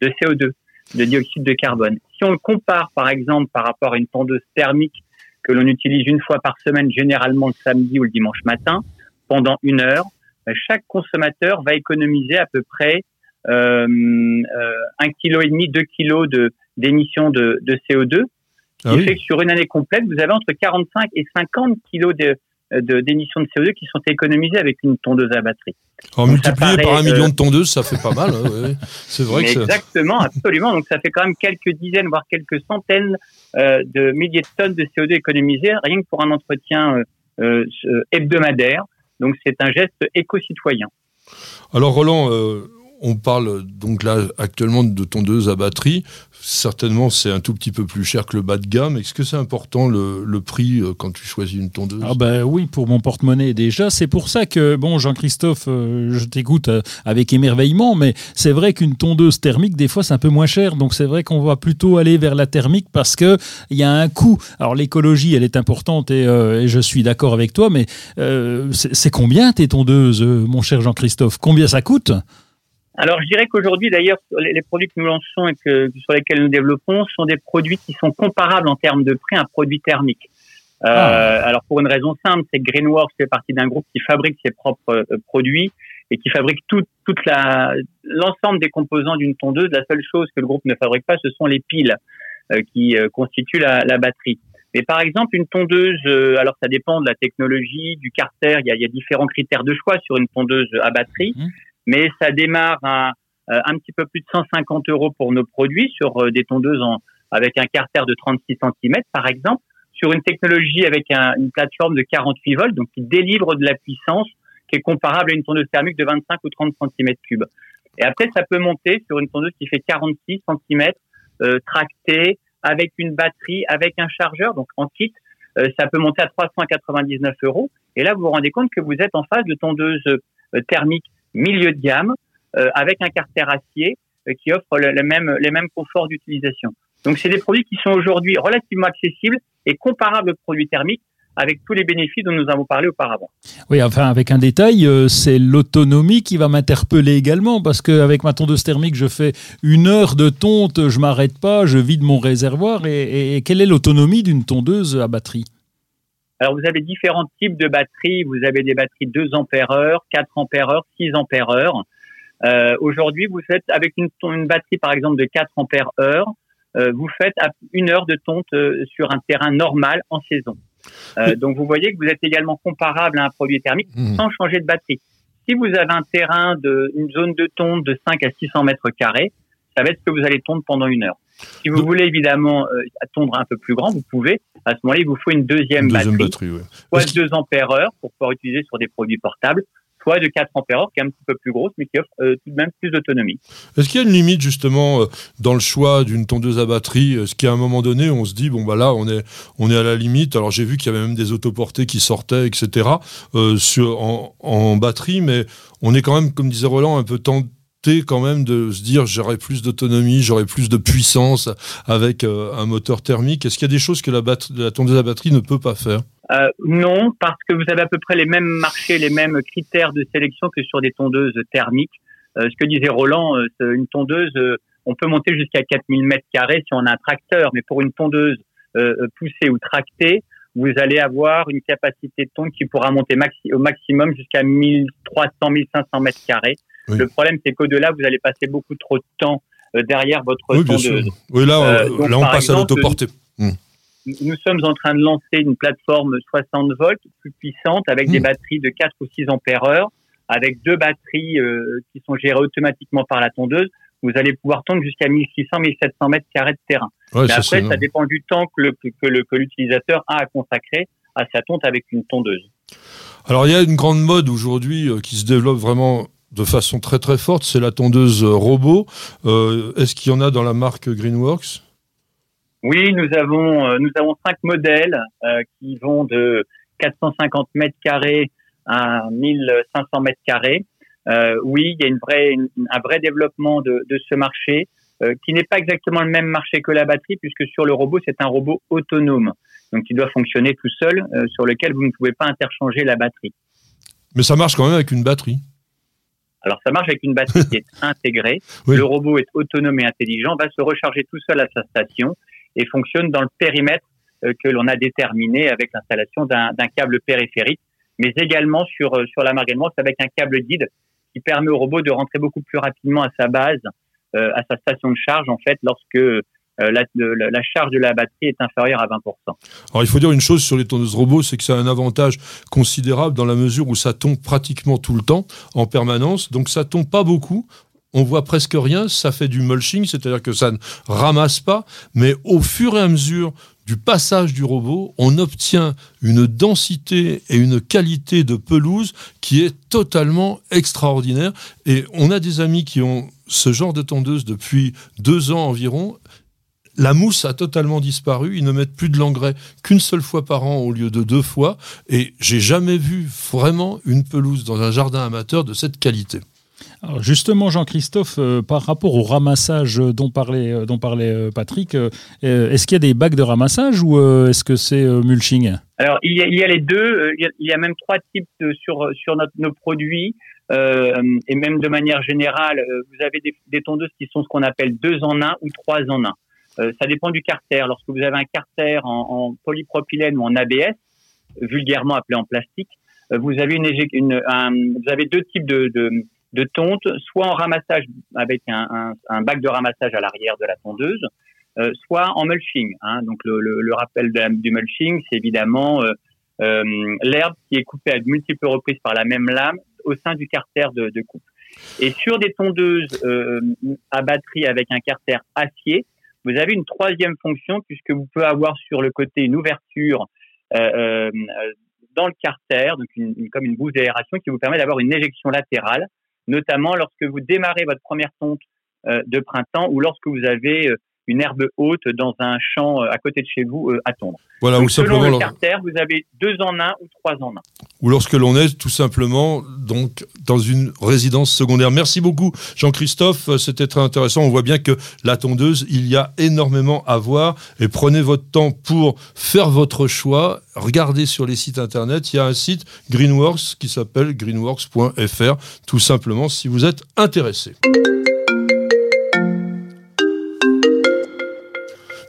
de CO2, de dioxyde de carbone. Si on le compare par exemple par rapport à une tondeuse thermique que l'on utilise une fois par semaine, généralement le samedi ou le dimanche matin, pendant une heure, euh, chaque consommateur va économiser à peu près euh, euh, un kilo et demi, deux kilos de d'émissions de, de CO2,
Ah
qui
oui.
fait que sur une année complète, vous avez entre 45 et 50 kilos de d'émissions de, CO2 qui sont économisées avec une tondeuse à batterie.
Alors,
Donc, ça
multiplié par un million
euh,
de tondeuses, ça fait pas mal. hein, ouais. C'est vrai que
exactement, absolument. Donc ça fait quand même quelques dizaines, voire quelques centaines euh, de milliers de tonnes de CO2 économisées rien que pour un entretien euh, hebdomadaire. Donc c'est un geste éco-citoyen.
Alors Roland, on parle donc là actuellement de tondeuses à batterie. Certainement, c'est un tout petit peu plus cher que le bas de gamme. Est-ce que c'est important le, prix euh, quand tu choisis une tondeuse?
Ah ben oui, pour mon porte-monnaie déjà. C'est pour ça que, bon, Jean-Christophe, euh, je t'écoute euh, avec émerveillement, mais c'est vrai qu'une tondeuse thermique, des fois, c'est un peu moins cher. Donc c'est vrai qu'on va plutôt aller vers la thermique parce que il y a un coût. Alors l'écologie, elle est importante et, je suis d'accord avec toi, mais c'est combien tes tondeuses, mon cher Jean-Christophe? Combien ça coûte?
Alors, je dirais qu'aujourd'hui, d'ailleurs, les, produits que nous lançons et que, sur lesquels nous développons sont des produits qui sont comparables en termes de prix à un produit thermique. Euh,
Ah.
Alors, pour une raison simple, c'est que Greenworks fait partie d'un groupe qui fabrique ses propres euh, produits et qui fabrique tout, toute la l'ensemble des composants d'une tondeuse. La seule chose que le groupe ne fabrique pas, ce sont les piles euh, qui euh, constituent la, la batterie. Mais par exemple, une tondeuse, euh, alors ça dépend de la technologie, du carter, il y a, il y a différents critères de choix sur une tondeuse à batterie,
Mhm.
Mais ça démarre à euh, un petit peu plus de 150 euros pour nos produits sur euh, des tondeuses en, avec un carter de 36 cm par exemple, sur une technologie avec un- une plateforme de 48 volts, donc qui délivre de la puissance qui est comparable à une tondeuse thermique de 25 ou 30 cm3. Et après, ça peut monter sur une tondeuse qui fait 46 cm, euh, tractée, avec une batterie, avec un chargeur, donc en kit, ça peut monter à 399 euros. Et là, vous vous rendez compte que vous êtes en face de tondeuses thermiques milieu de gamme, euh, avec un carter acier euh, qui offre les mêmes conforts d'utilisation. Donc, c'est des produits qui sont aujourd'hui relativement accessibles et comparables aux produits thermiques avec tous les bénéfices dont nous avons parlé auparavant.
Oui, enfin, avec un détail, euh, c'est l'autonomie qui va m'interpeller également, parce qu'avec ma tondeuse thermique, je fais une heure de tonte, je m'arrête pas, je vide mon réservoir. Et quelle est l'autonomie d'une tondeuse à batterie?
Alors, vous avez différents types de batteries. Vous avez des batteries 2 ampères heure, 4 ampères heure, 6 ampères heure. Euh, Aujourd'hui, vous faites avec une, une batterie, par exemple, de 4 ampères heure, euh, vous faites une heure de tonte euh, sur un terrain normal en saison. Euh, donc, vous voyez que vous êtes également comparable à un produit thermique
Mhm.
sans changer de batterie. Si vous avez un terrain de, une zone de tonte de 5 à 600 mètres carrés, ça va être ce que vous allez tondre pendant une heure. Si vous
Donc-
voulez évidemment euh, tondre un peu plus grand, vous pouvez. À ce moment-là, il vous faut une deuxième,
Une deuxième
batterie
batterie, ouais.
soit de 2 ampères heure pour pouvoir utiliser sur des produits portables, soit de 4 ampères qui est un petit peu plus grosse mais qui offre euh, tout de même plus d'autonomie.
Est-ce qu'il y a une limite justement euh, dans le choix d'une tondeuse à batterie? Est-ce qu'à un moment donné, on se dit bon bah là on est on est à la limite? Alors j'ai vu qu'il y avait même des autoportées qui sortaient, etc. euh, sur en, en batterie, mais on est quand même, comme disait Roland, un peu tenté quand même de se dire j'aurai plus d'autonomie, j'aurai plus de puissance avec euh, un moteur thermique. Est-ce qu'il y a des choses que la, la tondeuse à batterie ne peut pas faire?
Euh, non, parce que vous avez à peu près les mêmes marchés, les mêmes critères de sélection que sur des tondeuses thermiques. Euh, ce que disait Roland, une tondeuse, on peut monter jusqu'à 4000 mètres carrés si on a un tracteur, mais pour une tondeuse poussée ou tractée, vous allez avoir une capacité de tonte qui pourra monter maxi- au maximum jusqu'à 1300, 1500 mètres carrés.
Oui.
Le problème, c'est qu'au-delà, vous allez passer beaucoup trop de temps euh, derrière votre
Oui, bien
tondeuse.
sûr. Oui, là,
Euh,
euh,
donc,
là on passe à l'autoportée.
nous sommes en train de lancer une plateforme 60 volts plus puissante avec des
Mmh.
batteries de 4 ou 6 ampères heure, avec deux batteries euh, qui sont gérées automatiquement par la tondeuse. Vous allez pouvoir tondre jusqu'à 1600, 1700 mètres carrés de terrain.
Ouais,
Mais
ça,
après, ça
énorme.
dépend du temps que le- que le- que l'utilisateur a à consacrer à sa tonte avec une tondeuse.
Alors il y a une grande mode aujourd'hui euh, qui se développe vraiment de façon très très forte, c'est la tondeuse robot. Euh, est-ce qu'il y en a dans la marque Greenworks?
Oui, nous avons, euh, nous avons cinq modèles euh, qui vont de 450 mètres carrés à 1500 mètres carrés. oui, il y a une vraie, un vrai développement de, de ce marché qui n'est pas exactement le même marché que la batterie, puisque sur le robot, c'est un robot autonome, donc qui doit fonctionner tout seul, sur lequel vous ne pouvez pas interchanger la batterie.
Mais ça marche quand même avec une batterie.
Alors ça marche avec une batterie qui est [laughs] intégrée. Le robot est autonome et intelligent, va se recharger tout seul à sa station et fonctionne dans le périmètre euh, que l'on a déterminé avec l'installation d'un câble périphérique, mais également sur euh, sur la marque avec un câble guide qui permet au robot de rentrer beaucoup plus rapidement à sa base, euh, à sa station de charge en fait lorsque euh, la, charge de la batterie est inférieure à 20%.
Alors il faut dire une chose sur les tondeuses robots, c'est que ça a un avantage considérable dans la mesure où ça tombe pratiquement tout le temps, en permanence, donc ça tombe pas beaucoup. On voit presque rien, ça fait du mulching, c'est-à-dire que ça ne ramasse pas, mais au fur et à mesure du passage du robot, on obtient une densité et une qualité de pelouse qui est totalement extraordinaire. Et on a des amis qui ont ce genre de tondeuse depuis deux ans environ la mousse a totalement disparu. Ils ne mettent plus de l'engrais qu'une seule fois par an au lieu de deux fois. Et j'ai jamais vu vraiment une pelouse dans un jardin amateur de cette qualité.
Alors justement, Jean-Christophe, euh, par rapport au ramassage dont parlait, euh, dont parlait euh, Patrick, est-ce qu'il y a des bacs de ramassage ou est-ce que c'est mulching?
Alors, il y, a, les deux. Il y a, même trois types sur, sur nos produits. et même de manière générale, vous avez des, des tondeuses qui sont ce qu'on appelle deux en un ou trois en un. Euh, ça dépend du carter. Lorsque vous avez un carter en, polypropylène ou en ABS, vulgairement appelé en plastique, euh, vous avez deux types de, de, de tontes, soit en ramassage avec un, bac de ramassage à l'arrière de la tondeuse, euh, soit en mulching. Hein. Donc le, le, rappel du mulching, c'est évidemment l'herbe qui est coupée à de multiples reprises par la même lame au sein du carter de, de coupe. Et sur des tondeuses à batterie avec un carter acier, vous avez une troisième fonction puisque vous pouvez avoir sur le côté une ouverture euh, euh, dans le carter, donc comme une bouche d'aération qui vous permet d'avoir une éjection latérale, notamment lorsque vous démarrez votre première tonte euh, de printemps ou lorsque vous avez une herbe haute dans un champ euh, à côté de chez vous euh, à tondre.
Voilà,
ou selon le carter, vous avez deux en un ou trois en un.
Ou lorsque l'on est tout simplement donc dans une résidence secondaire. Merci beaucoup Jean-Christophe, c'était très intéressant. On voit bien que la tondeuse, il y a énormément à voir et prenez votre temps pour faire votre choix. Regardez sur les sites internet, il y a un site Greenworks qui s'appelle greenworks.fr tout simplement si vous êtes intéressé.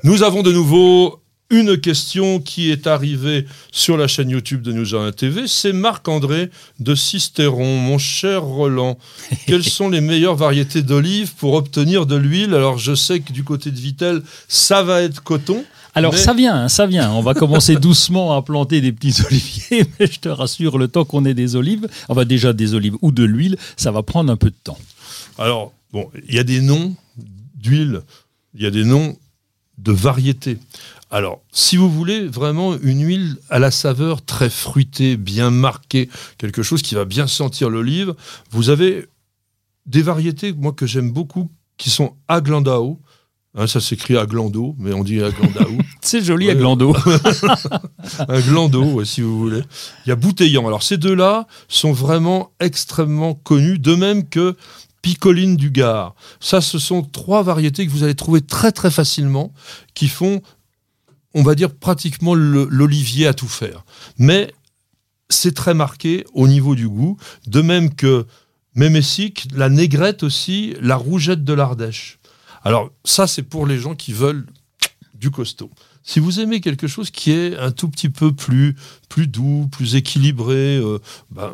Nous avons de nouveau une question qui est arrivée sur la chaîne YouTube de News 1 TV. C'est Marc-André de Sisteron. Mon cher Roland, [laughs] quelles sont les meilleures variétés d'olives pour obtenir de l'huile? Alors, je sais que du côté de Vitel, ça va être coton.
Alors ça vient, hein, ça vient. On va commencer [laughs] doucement à planter des petits [laughs] oliviers, mais je te rassure, le temps qu'on ait des olives, on va déjà des olives ou de l'huile, ça va prendre un peu de temps.
Alors, bon, il y a des noms d'huile, il y a des noms de variété. Alors, si vous voulez vraiment une huile à la saveur très fruitée, bien marquée, quelque chose qui va bien sentir l'olive, vous avez des variétés, moi, que j'aime beaucoup, qui sont Aglandao. Hein, ça s'écrit Aglando, mais on dit Aglandao. [laughs]
C'est joli, Aglando. [laughs]
Aglando, si vous voulez. Il y a Bouteillant. Alors, ces deux-là sont vraiment extrêmement connus, de même que Picoline du Gard. Ça, ce sont trois variétés que vous allez trouver très très facilement, qui font, on va dire, pratiquement l'olivier à tout faire. Mais c'est très marqué au niveau du goût, de même que Mémessic, la négrette aussi, la rougette de l'Ardèche. Alors ça, c'est pour les gens qui veulent du costaud. Si vous aimez quelque chose qui est un tout petit peu plus, plus doux, plus équilibré, euh, ben,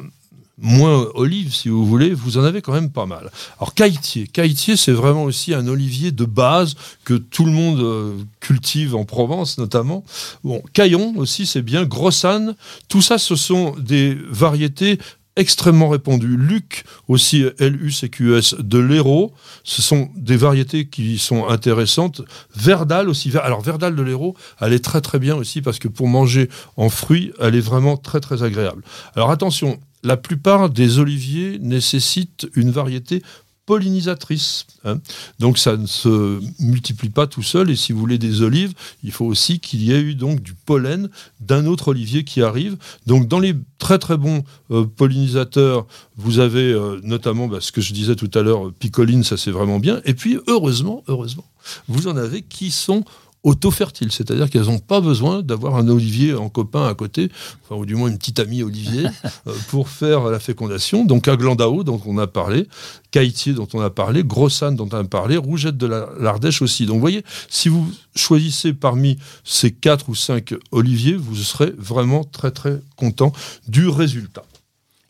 moins olive, si vous voulez, vous en avez quand même pas mal. Alors caïtier, caïtier, c'est vraiment aussi un olivier de base que tout le monde euh, cultive en Provence notamment. Bon, caillon aussi, c'est bien, grossane, tout ça, ce sont des variétés extrêmement répandues. Luc aussi, L-U-C-Q-S, de l'Hérault, ce sont des variétés qui sont intéressantes. Verdal aussi, alors Verdal de l'Hérault, elle est très très bien aussi parce que pour manger en fruits, elle est vraiment très très agréable. Alors attention, la plupart des oliviers nécessitent une variété pollinisatrice. hein. Donc ça ne se multiplie pas tout seul et si vous voulez des olives, il faut aussi qu'il y ait eu donc du pollen d'un autre olivier qui arrive. Donc dans les très très bons euh, pollinisateurs, vous avez euh, notamment bah, ce que je disais tout à l'heure, euh, picoline, ça c'est vraiment bien. Et puis heureusement, heureusement, vous en avez qui sont auto-fertiles, c'est-à-dire qu'elles n'ont pas besoin d'avoir un olivier en copain à côté, enfin, ou du moins une petite amie olivier, [laughs] euh, pour faire la fécondation. Donc Aglandao, dont on a parlé, Caïtier, dont on a parlé, Grossane, dont on a parlé, Rougette de la- l'Ardèche aussi. Donc vous voyez, si vous choisissez parmi ces quatre ou cinq oliviers, vous serez vraiment très très content du résultat.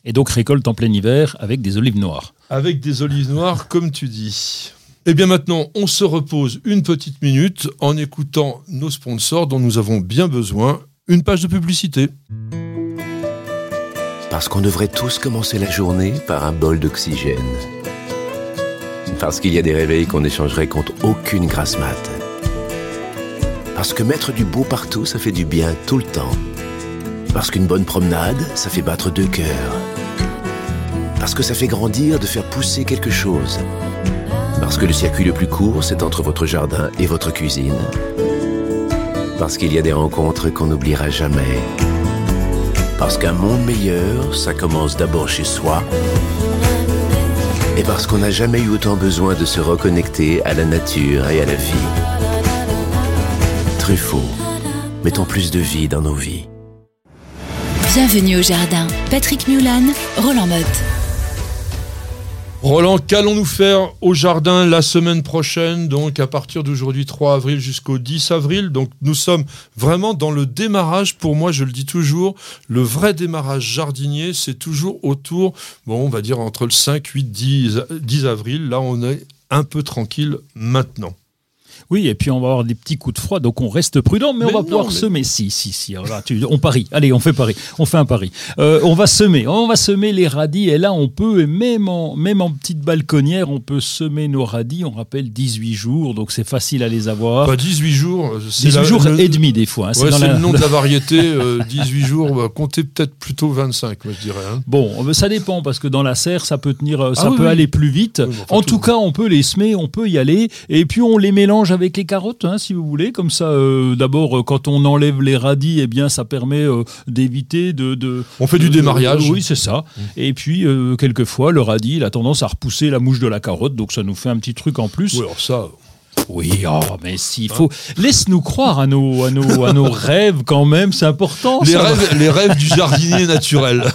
Et donc récolte en plein hiver avec des olives noires.
Avec des olives noires, comme tu dis. Et bien maintenant, on se repose une petite minute en écoutant nos sponsors dont nous avons bien besoin. Une page de publicité.
Parce qu'on devrait tous commencer la journée par un bol d'oxygène. Parce qu'il y a des réveils qu'on échangerait contre aucune grasse mat. Parce que mettre du beau partout, ça fait du bien tout le temps. Parce qu'une bonne promenade, ça fait battre deux cœurs. Parce que ça fait grandir de faire pousser quelque chose. Parce que le circuit le plus court, c'est entre votre jardin et votre cuisine. Parce qu'il y a des rencontres qu'on n'oubliera jamais. Parce qu'un monde meilleur, ça commence d'abord chez soi. Et parce qu'on n'a jamais eu autant besoin de se reconnecter à la nature et à la vie. Truffaut, mettons plus de vie dans nos vies.
Bienvenue au jardin. Patrick Mulan, Roland Motte.
Roland, qu'allons-nous faire au jardin la semaine prochaine, donc à partir d'aujourd'hui 3 avril jusqu'au 10 avril? Donc nous sommes vraiment dans le démarrage, pour moi je le dis toujours, le vrai démarrage jardinier, c'est toujours autour, bon on va dire entre le 5, 8, 10, 10 avril, là on est un peu tranquille maintenant.
Oui, et puis on va avoir des petits coups de froid, donc on reste prudent, mais,
Mais
on va
non,
pouvoir
mais-
semer. Si, si, si. là, tu- on parie. Allez, on fait pari. On fait un pari. Euh, on va semer. On va semer les radis. Et là, on peut, et même en, même en petite balconnière, on peut semer nos radis. On rappelle 18 jours, donc c'est facile à les avoir.
Pas 18 jours, euh, c'est
18
la-
jours
le-
et demi, des fois. hein.
Ouais, c'est
la-
le nom de la [laughs] variété, euh, 18 jours, bah, comptez peut-être plutôt 25, moi je dirais. hein.
Bon, euh, ça dépend parce que dans la serre, ça peut tenir, euh, ça
Ah oui,
peut
oui.
aller plus vite.
Oui,
en
tout-
tout cas, on peut les semer, on peut y aller, et puis on les mélange avec les carottes, hein, si vous voulez. Comme ça, euh, d'abord, euh, quand on enlève les radis, eh bien, ça permet euh, d'éviter de, de-
On fait du
de-
démarrage.
euh, oui, c'est ça. Et puis, quelquefois, le radis, il a tendance à repousser la mouche de la carotte, donc ça nous fait un petit truc en plus.
Oui, alors ça,
Oui, oh, mais s'il faut, laisse-nous croire à nos, à nos, à nos [laughs] rêves quand même, c'est important.
les
ça.
rêves, les rêves du jardinier naturel. [laughs]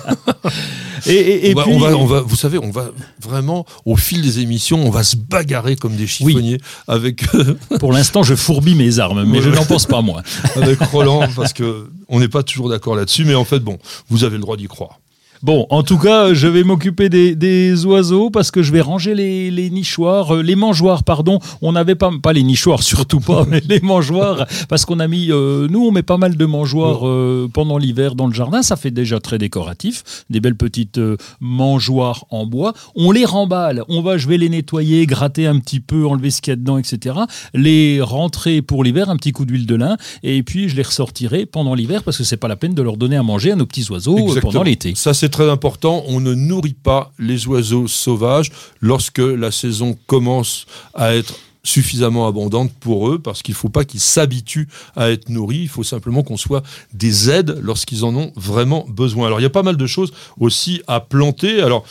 Et, et- et
on, va,
puis-
on va- on va- vous savez, on va vraiment, au fil des émissions, on va se bagarrer comme des chiffonniers avec, [laughs]
Pour l'instant, je fourbis mes armes, mais
Ouais.
je n'en pense pas moins.
avec Roland, parce que on n'est pas toujours d'accord là-dessus, mais en fait, bon, vous avez le droit d'y croire.
Bon, en tout cas, je vais m'occuper des, des oiseaux parce que je vais ranger les, les nichoirs, euh, les mangeoires, pardon. On n'avait pas, pas les nichoirs, [laughs] surtout pas, mais les mangeoires, parce qu'on a mis, euh, nous, on met pas mal de mangeoires euh, pendant l'hiver dans le jardin. Ça fait déjà très décoratif, des belles petites euh, mangeoires en bois. On les remballe. On va, je vais les nettoyer, gratter un petit peu, enlever ce qu'il y a dedans, etc. Les rentrer pour l'hiver, un petit coup d'huile de lin, et puis je les ressortirai pendant l'hiver parce que c'est pas la peine de leur donner à manger à nos petits oiseaux euh,
Exactement.
pendant l'été.
Ça, c'est très important. On ne nourrit pas les oiseaux sauvages lorsque la saison commence à être suffisamment abondante pour eux parce qu'il ne faut pas qu'ils s'habituent à être nourris. Il faut simplement qu'on soit des aides lorsqu'ils en ont vraiment besoin. Alors, il y a pas mal de choses aussi à planter. Alors,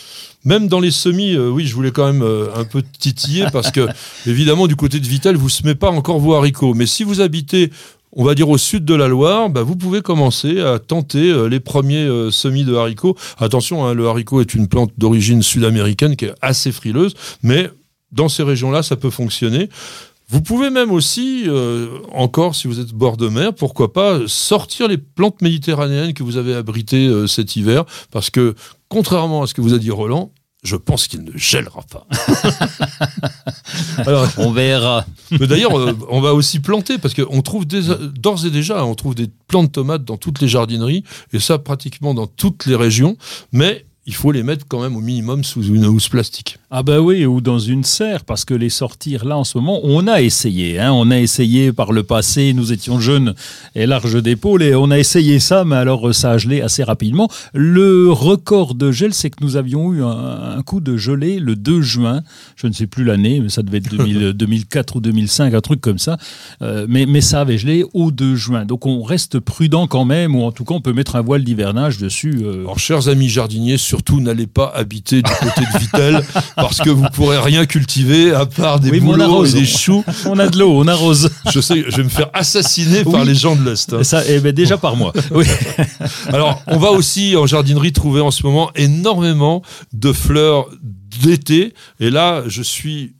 même dans les semis, euh, oui, je voulais quand même euh, un peu titiller parce que, [laughs] évidemment, du côté de Vitel, vous ne semez pas encore vos haricots. Mais si vous habitez on va dire au sud de la Loire, bah, vous pouvez commencer à tenter euh, les premiers euh, semis de haricots. Attention, hein, le haricot est une plante d'origine sud-américaine qui est assez frileuse, mais dans ces régions-là, ça peut fonctionner. Vous pouvez même aussi, euh, encore si vous êtes bord de mer, pourquoi pas sortir les plantes méditerranéennes que vous avez abritées cet hiver, parce que contrairement à ce que vous a dit Roland, je pense qu'il ne gèlera pas. [laughs] Alors,
On verra.
mais d'ailleurs, euh, on va aussi planter parce qu'on trouve d'ores et déjà, on trouve des plants de tomates dans toutes les jardineries et ça pratiquement dans toutes les régions. Mais il faut les mettre quand même au minimum sous une housse plastique.
Ah bah oui, ou dans une serre, parce que les sortir là en ce moment, on a essayé. Hein, on a essayé par le passé, nous étions jeunes et larges d'épaule, et on a essayé ça, mais alors ça a gelé assez rapidement. Le record de gel, c'est que nous avions eu un, un, coup de gelée le 2 juin, je ne sais plus l'année, mais ça devait être 2000, 2004 [laughs] ou 2005, un truc comme ça, euh, mais, mais ça avait gelé au 2 juin. Donc on reste prudent quand même, ou en tout cas on peut mettre un voile d'hivernage dessus.
Euh. Alors chers amis jardiniers, surtout n'allez pas habiter du côté de Vitel [laughs] parce que vous pourrez rien cultiver à part des bouleaux et des choux.
On a de l'eau, on arrose.
Je sais, je vais me faire assassiner par les gens de l'Est. Hein.
Ça, eh ben déjà par moi. [laughs] Oui.
Alors, on va aussi en jardinerie trouver en ce moment énormément de fleurs d'été. Et là, je suis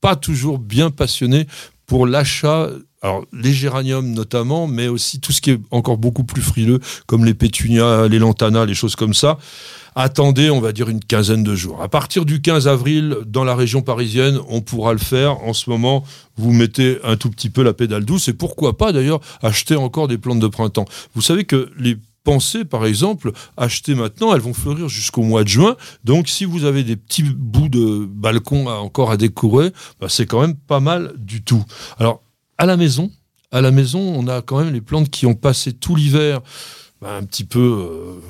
pas toujours bien passionné pour l'achat alors les géraniums notamment, mais aussi tout ce qui est encore beaucoup plus frileux, comme les pétunias, les lantanas, les choses comme ça attendez, on va dire, une quinzaine de jours. À partir du 15 avril, dans la région parisienne, on pourra le faire. En ce moment, vous mettez un tout petit peu la pédale douce et pourquoi pas d'ailleurs acheter encore des plantes de printemps. Vous savez que les pensées, par exemple, achetées maintenant, elles vont fleurir jusqu'au mois de juin. Donc, si vous avez des petits bouts de balcon encore à décorer, bah, c'est quand même pas mal du tout. Alors, à la maison, à la maison, on a quand même les plantes qui ont passé tout l'hiver bah, un petit peu euh,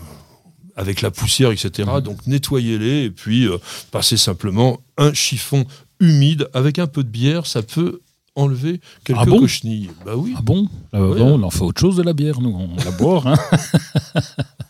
avec la poussière, etc. Mmh. Donc nettoyez-les et puis euh, passez simplement un chiffon humide avec un peu de bière, ça peut enlever quelques ah cochenilles.
Bah oui. Ah bon, bah On en fait autre chose de la bière, nous, on la boire. Hein [laughs]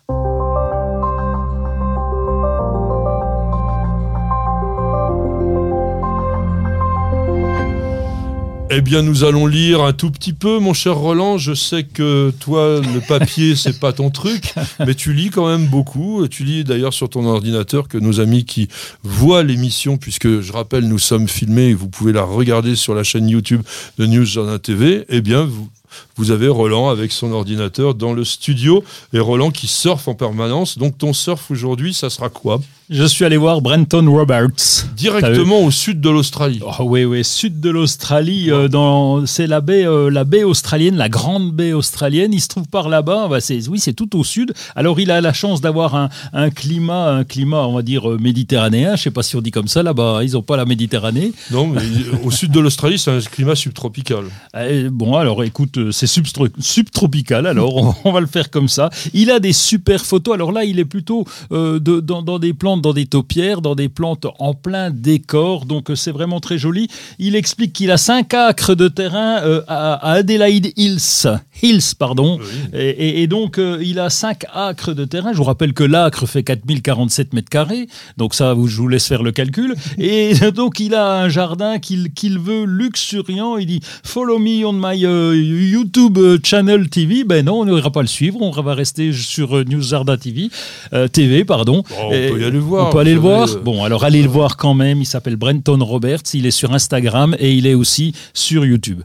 Eh bien, nous allons lire un tout petit peu, mon cher Roland. Je sais que toi, le papier, [laughs] c'est pas ton truc, mais tu lis quand même beaucoup. Tu lis d'ailleurs sur ton ordinateur que nos amis qui voient l'émission, puisque je rappelle, nous sommes filmés et vous pouvez la regarder sur la chaîne YouTube de News Jardin TV. Eh bien, vous, vous avez Roland avec son ordinateur dans le studio et Roland qui surfe en permanence. Donc ton surf aujourd'hui, ça sera quoi
Je suis allé voir Brenton Roberts.
Directement au sud de l'Australie.
Oh, oui, oui, sud de l'Australie. Euh, dans, c'est la baie, euh, la baie australienne, la grande baie australienne. Il se trouve par là-bas. Bah, c'est, oui, c'est tout au sud. Alors il a la chance d'avoir un, un, climat, un climat, on va dire euh, méditerranéen. Je sais pas si on dit comme ça là-bas. Ils n'ont pas la Méditerranée.
Non, mais au sud de l'Australie, c'est un climat subtropical. [laughs]
bon, alors écoute, c'est subtropical, alors on, va le faire comme ça. Il a des super photos. Alors là, il est plutôt euh, de, dans, des plantes, dans des taupières, dans des plantes en plein décor. Donc c'est vraiment très joli. Il explique qu'il a 5 acres de terrain euh, à, Adelaide Hills. Hills, pardon. Et, donc, euh, il a 5 acres de terrain. Je vous rappelle que l'acre fait 4047 mètres carrés. Donc ça, je vous laisse faire le calcul. [laughs] Et donc, il a un jardin qu'il veut luxuriant. Il dit, follow me on my YouTube Channel TV, ben non, on n'ira pas le suivre, on va rester sur euh, News Jardin TV, euh, TV pardon.
on peut y aller le voir.
On peut aller le voir. Euh, bon, alors allez le voir quand même. Il s'appelle Brenton Roberts. Il est sur Instagram et il est aussi sur YouTube.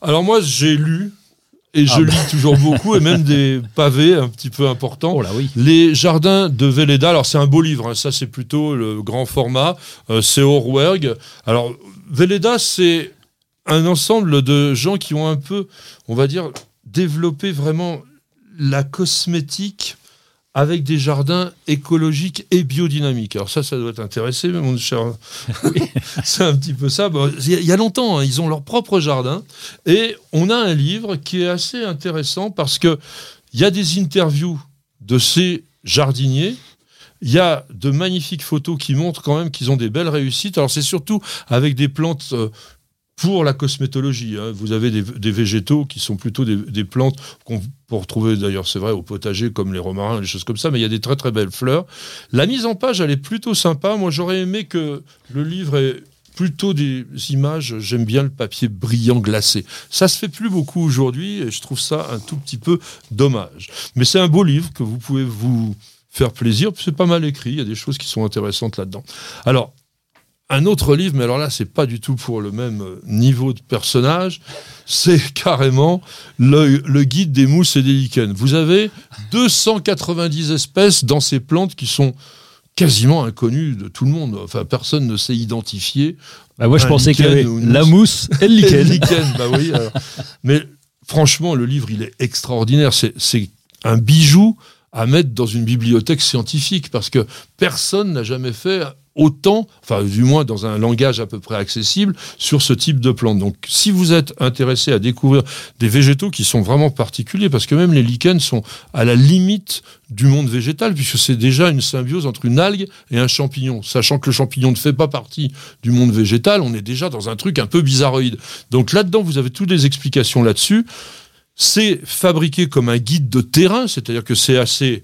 Alors moi, j'ai lu et je ah bah. lis toujours beaucoup, et même des [laughs] pavés un petit peu importants.
Oh là, oui.
Les jardins de Véleda, alors c'est un beau livre, hein. ça c'est plutôt le grand format, c'est Orwerg. Alors Véleda, c'est un ensemble de gens qui ont un peu, on va dire, développé vraiment la cosmétique avec des jardins écologiques et biodynamiques. Alors ça, ça doit t'intéresser, mon cher. [laughs] c'est un petit peu ça. Il y a longtemps, hein, ils ont leur propre jardin. Et on a un livre qui est assez intéressant parce que il y a des interviews de ces jardiniers. Il y a de magnifiques photos qui montrent quand même qu'ils ont des belles réussites. Alors c'est surtout avec des plantes euh, pour la cosmétologie. Hein. Vous avez des, végétaux qui sont plutôt des, plantes qu'on peut retrouver d'ailleurs, c'est vrai, au potager comme les romarins, les choses comme ça, mais il y a des très très belles fleurs. La mise en page, elle est plutôt sympa. Moi, j'aurais aimé que le livre ait plutôt des images. J'aime bien le papier brillant glacé. Ça se fait plus beaucoup aujourd'hui et je trouve ça un tout petit peu dommage. Mais c'est un beau livre que vous pouvez vous faire plaisir. C'est pas mal écrit. Il y a des choses qui sont intéressantes là-dedans. Alors, un autre livre, mais alors là, c'est pas du tout pour le même euh, niveau de personnage. C'est [laughs] carrément le, guide des mousses et des lichens. Vous avez 290 espèces dans ces plantes qui sont quasiment inconnues de tout le monde. Enfin, personne ne sait identifier.
Bah ouais, je pensais qu'il y avait la mousse [laughs] et le lichen.
bah oui. Mais franchement, le livre, il est extraordinaire. C'est un bijou à mettre dans une bibliothèque scientifique parce que personne n'a jamais fait autant, enfin du moins dans un langage à peu près accessible, sur ce type de plante. Donc si vous êtes intéressé à découvrir des végétaux qui sont vraiment particuliers, parce que même les lichens sont à la limite du monde végétal, puisque c'est déjà une symbiose entre une algue et un champignon. Sachant que le champignon ne fait pas partie du monde végétal, on est déjà dans un truc un peu bizarroïde. Donc là-dedans, vous avez toutes les explications là-dessus. C'est fabriqué comme un guide de terrain, c'est-à-dire que c'est assez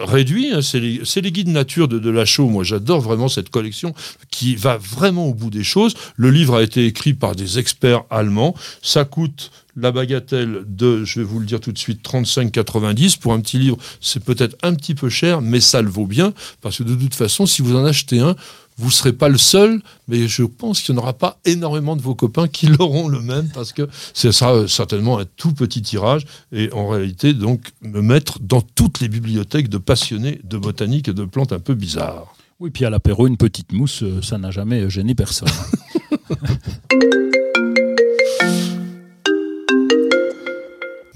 réduit. Hein, c'est les, guides nature de, de la Chaux. Moi, j'adore vraiment cette collection qui va vraiment au bout des choses. Le livre a été écrit par des experts allemands. Ça coûte la bagatelle de, je vais vous le dire tout de suite, 35,90. Pour un petit livre, c'est peut-être un petit peu cher, mais ça le vaut bien. Parce que de toute façon, si vous en achetez un, vous ne serez pas le seul, mais je pense qu'il n'y en aura pas énormément de vos copains qui [laughs] l'auront le même, parce que ce sera certainement un tout petit tirage, et en réalité, donc, me mettre dans toutes les bibliothèques de passionnés de botanique et de plantes un peu bizarres.
Oui, puis à l'apéro, une petite mousse, euh, ça n'a jamais gêné personne. [laughs]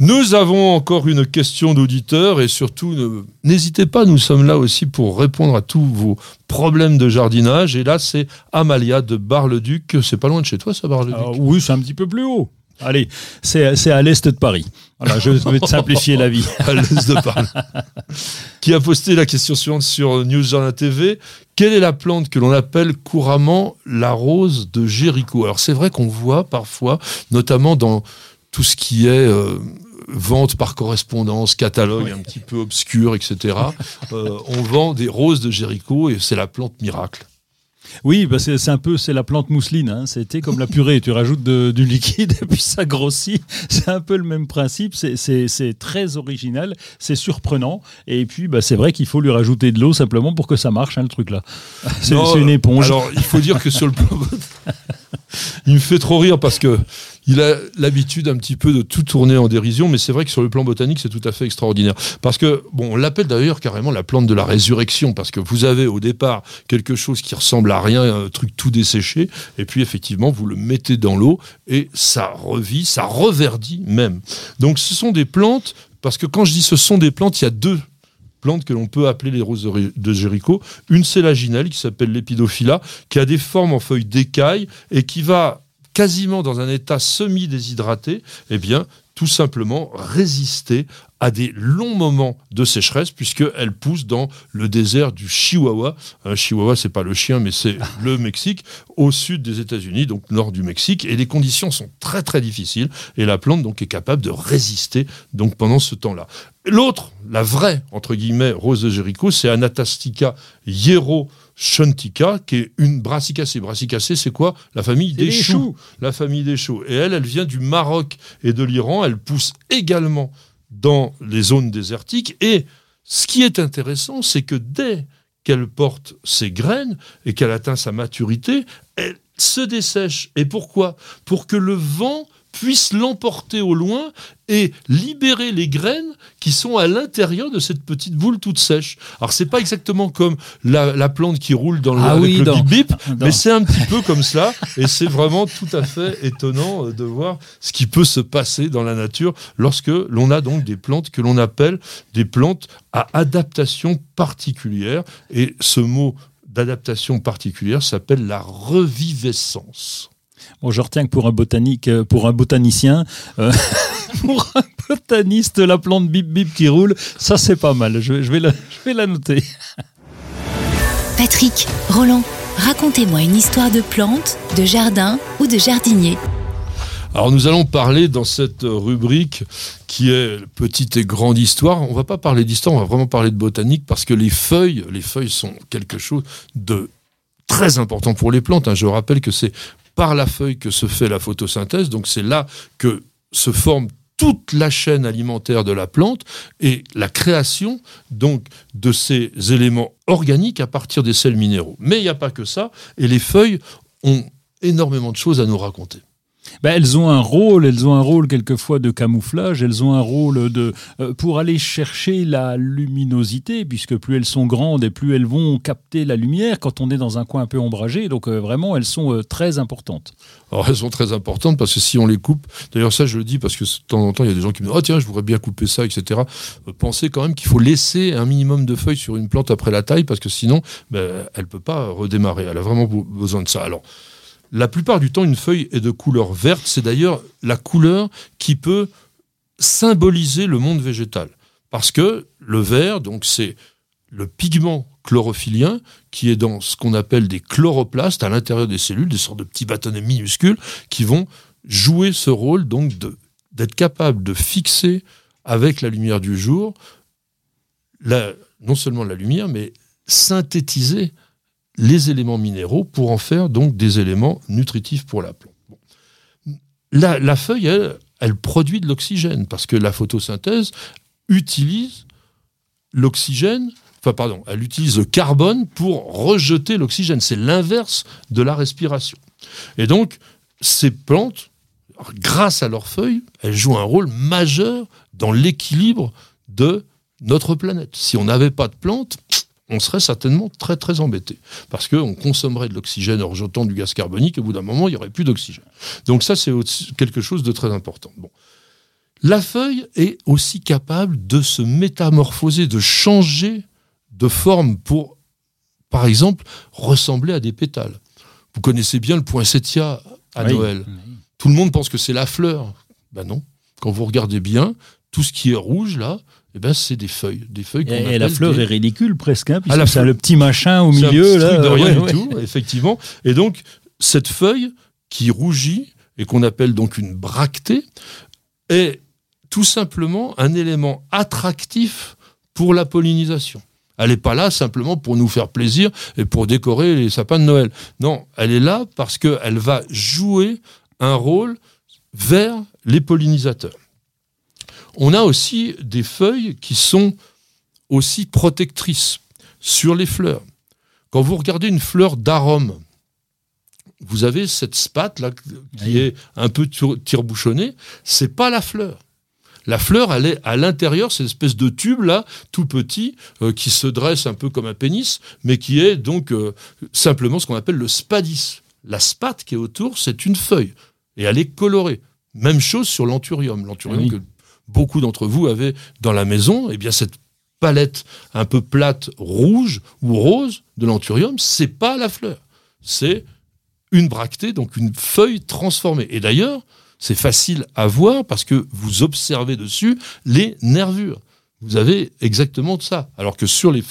Nous avons encore une question d'auditeur et surtout, n'hésitez pas, nous sommes là aussi pour répondre à tous vos problèmes de jardinage. Et là, c'est Amalia de Bar-le-Duc. C'est pas loin de chez toi, ça, Bar-le-Duc
ah Oui, c'est un petit peu plus haut. Allez, c'est à l'est de Paris. Voilà, je vais te simplifier la vie. [laughs]
à l'est de Paris. Qui a posté la question suivante sur News Jardin TV. Quelle est la plante que l'on appelle couramment la rose de Jéricho? Alors c'est vrai qu'on voit parfois, notamment dans tout ce qui est euh, vente par correspondance, catalogue un petit peu obscur, etc. Euh, on vend des roses de Jéricho et c'est la plante miracle.
Oui, bah c'est un peu c'est la plante mousseline. Hein. C'était comme la purée, tu rajoutes du liquide [laughs] et puis ça grossit. C'est un peu le même principe. C'est très original, c'est surprenant. Et puis bah, c'est vrai qu'il faut lui rajouter de l'eau simplement pour que ça marche, hein, le truc là. C'est une éponge.
Alors il faut dire que sur le plan, [laughs] il me fait trop rire parce que il a l'habitude un petit peu de tout tourner en dérision, mais c'est vrai que sur le plan botanique, c'est tout à fait extraordinaire. Parce que, bon, on l'appelle d'ailleurs carrément la plante de la résurrection, parce que vous avez au départ quelque chose qui ressemble à rien, un truc tout desséché, et puis effectivement, vous le mettez dans l'eau, et ça revit, ça reverdit même. Donc ce sont des plantes, parce que quand je dis ce sont des plantes, il y a deux plantes que l'on peut appeler les roses de Jéricho. Une, c'est la ginelle, qui s'appelle l'épidophylla, qui a des formes en feuilles d'écailles et qui va quasiment dans un état semi-déshydraté, eh bien, tout simplement résister à des longs moments de sécheresse puisqu'elle pousse dans le désert du Chihuahua. Un Chihuahua, c'est pas le chien, mais c'est [laughs] le Mexique, au sud des États-Unis, donc nord du Mexique. Et les conditions sont très très difficiles. Et la plante donc est capable de résister donc pendant ce temps-là. L'autre, la vraie entre guillemets rose de Jéricho, c'est Anatastica hiero Shuntika, qui est une brassicacée. Brassicacée, c'est quoi? La famille des, choux. La famille des choux. Et elle, elle vient du Maroc et de l'Iran. Elle pousse également dans les zones désertiques. Et ce qui est intéressant, c'est que dès qu'elle porte ses graines et qu'elle atteint sa maturité, elle se dessèche. Et pourquoi? Pour que le vent puisse l'emporter au loin et libérer les graines qui sont à l'intérieur de cette petite boule toute sèche. Alors c'est pas exactement comme la, plante qui roule dans le, ah bip bip, [laughs] mais c'est un petit peu comme cela et c'est vraiment tout à fait étonnant euh, de voir ce qui peut se passer dans la nature lorsque l'on a donc des plantes que l'on appelle des plantes à adaptation particulière et ce mot d'adaptation particulière s'appelle la reviviscence.
Bon, je retiens que pour un botanique, euh, pour un botanicien, euh, [laughs] pour un botaniste, la plante bip bip qui roule, ça c'est pas mal. Je, vais, la, je vais la noter.
Patrick, Roland, racontez-moi une histoire de plante, de jardin ou de jardinier.
Alors nous allons parler dans cette rubrique qui est petite et grande histoire. On va pas parler d'histoire, on va vraiment parler de botanique parce que les feuilles, les feuilles sont quelque chose de très important pour les plantes. Hein. Je rappelle que c'est par la feuille que se fait la photosynthèse. Donc c'est là que se forme toute la chaîne alimentaire de la plante et la création donc de ces éléments organiques à partir des sels minéraux. Mais il n'y a pas que ça, et les feuilles ont énormément de choses à nous raconter.
Ben, elles ont un rôle, elles ont un rôle quelquefois de camouflage, elles ont un rôle de euh, pour aller chercher la luminosité, puisque plus elles sont grandes et plus elles vont capter la lumière quand on est dans un coin un peu ombragé. Donc euh, vraiment, elles sont euh, très importantes.
Alors elles sont très importantes parce que si on les coupe, d'ailleurs ça je le dis parce que de temps en temps il y a des gens qui me disent oh tiens je voudrais bien couper ça etc. pensez quand même qu'il faut laisser un minimum de feuilles sur une plante après la taille parce que sinon ben, elle peut pas redémarrer. Elle a vraiment besoin de ça. Alors la plupart du temps, une feuille est de couleur verte. C'est d'ailleurs la couleur qui peut symboliser le monde végétal. Parce que le vert, donc c'est le pigment chlorophyllien qui est dans ce qu'on appelle des chloroplastes à l'intérieur des cellules, des sortes de petits bâtonnets minuscules qui vont jouer ce rôle donc d'être capable de fixer avec la lumière du jour non seulement la lumière, mais synthétiser les éléments minéraux pour en faire donc des éléments nutritifs pour la plante. La, feuille, elle, elle produit de l'oxygène parce que la photosynthèse utilise l'oxygène, enfin pardon, elle utilise le carbone pour rejeter l'oxygène. C'est l'inverse de la respiration. Et donc, ces plantes, grâce à leurs feuilles, elles jouent un rôle majeur dans l'équilibre de notre planète. Si on n'avait pas de plantes, on serait certainement très très embêté. Parce qu'on consommerait de l'oxygène en rejetant du gaz carbonique, et au bout d'un moment, il n'y aurait plus d'oxygène. Donc ça, c'est quelque chose de très important. Bon. La feuille est aussi capable de se métamorphoser, de changer de forme pour, par exemple, ressembler à des pétales. Vous connaissez bien le poinsettia à Noël. Tout le monde pense que c'est la fleur. Ben non. Quand vous regardez bien, tout ce qui est rouge là, eh ben, c'est des feuilles. Des feuilles
et, la fleur est ridicule presque, hein, puisque c'est le petit machin au milieu.
là, de rien du tout, effectivement. Et donc, cette feuille qui rougit et qu'on appelle donc une bractée est tout simplement un élément attractif pour la pollinisation. Elle n'est pas là simplement pour nous faire plaisir et pour décorer les sapins de Noël. Non, elle est là parce qu'elle va jouer un rôle vers les pollinisateurs. On a aussi des feuilles qui sont aussi protectrices sur les fleurs. Quand vous regardez une fleur d'arôme, vous avez cette spate là qui est un peu tire-bouchonnée, c'est pas la fleur. La fleur, elle est à l'intérieur, cette espèce de tube là, tout petit, euh, qui se dresse un peu comme un pénis, mais qui est donc euh, simplement ce qu'on appelle le spadis. La spate qui est autour, c'est une feuille, et elle est colorée. Même chose sur l'anthurium. L'anthurium que beaucoup d'entre vous avaient dans la maison, eh bien cette palette un peu plate rouge ou rose de l'anthurium, c'est pas la fleur, c'est une bractée, donc une feuille transformée. Et d'ailleurs, c'est facile à voir parce que vous observez dessus les nervures. Vous avez exactement ça. Alors que sur les,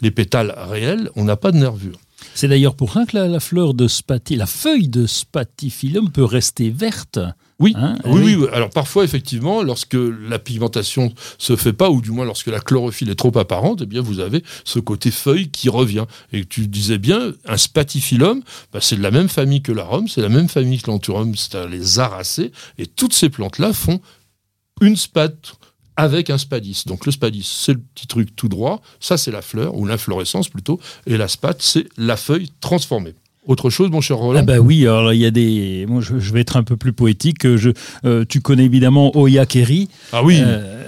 les pétales réels, on n'a pas de nervures.
C'est d'ailleurs pour ça que la, fleur de spati, la feuille de spatifilum peut rester verte.
Oui, hein, oui, oui, Alors parfois, effectivement, lorsque la pigmentation se fait pas, ou du moins lorsque la chlorophylle est trop apparente, eh bien vous avez ce côté feuille qui revient. Et tu disais bien, un spatifilum, bah, c'est de la même famille que l'arôme, c'est la même famille que l'anturum, c'est les aracées, et toutes ces plantes-là font une spate avec un spadis. Donc le spadis, c'est le petit truc tout droit, ça c'est la fleur, ou l'inflorescence plutôt, et la spate, c'est la feuille transformée. Autre chose, mon cher Roland
Ah bah oui, alors il y a des. Moi, je, vais être un peu plus poétique. Je, euh, tu connais évidemment Oya Kerry.
Ah oui. Euh,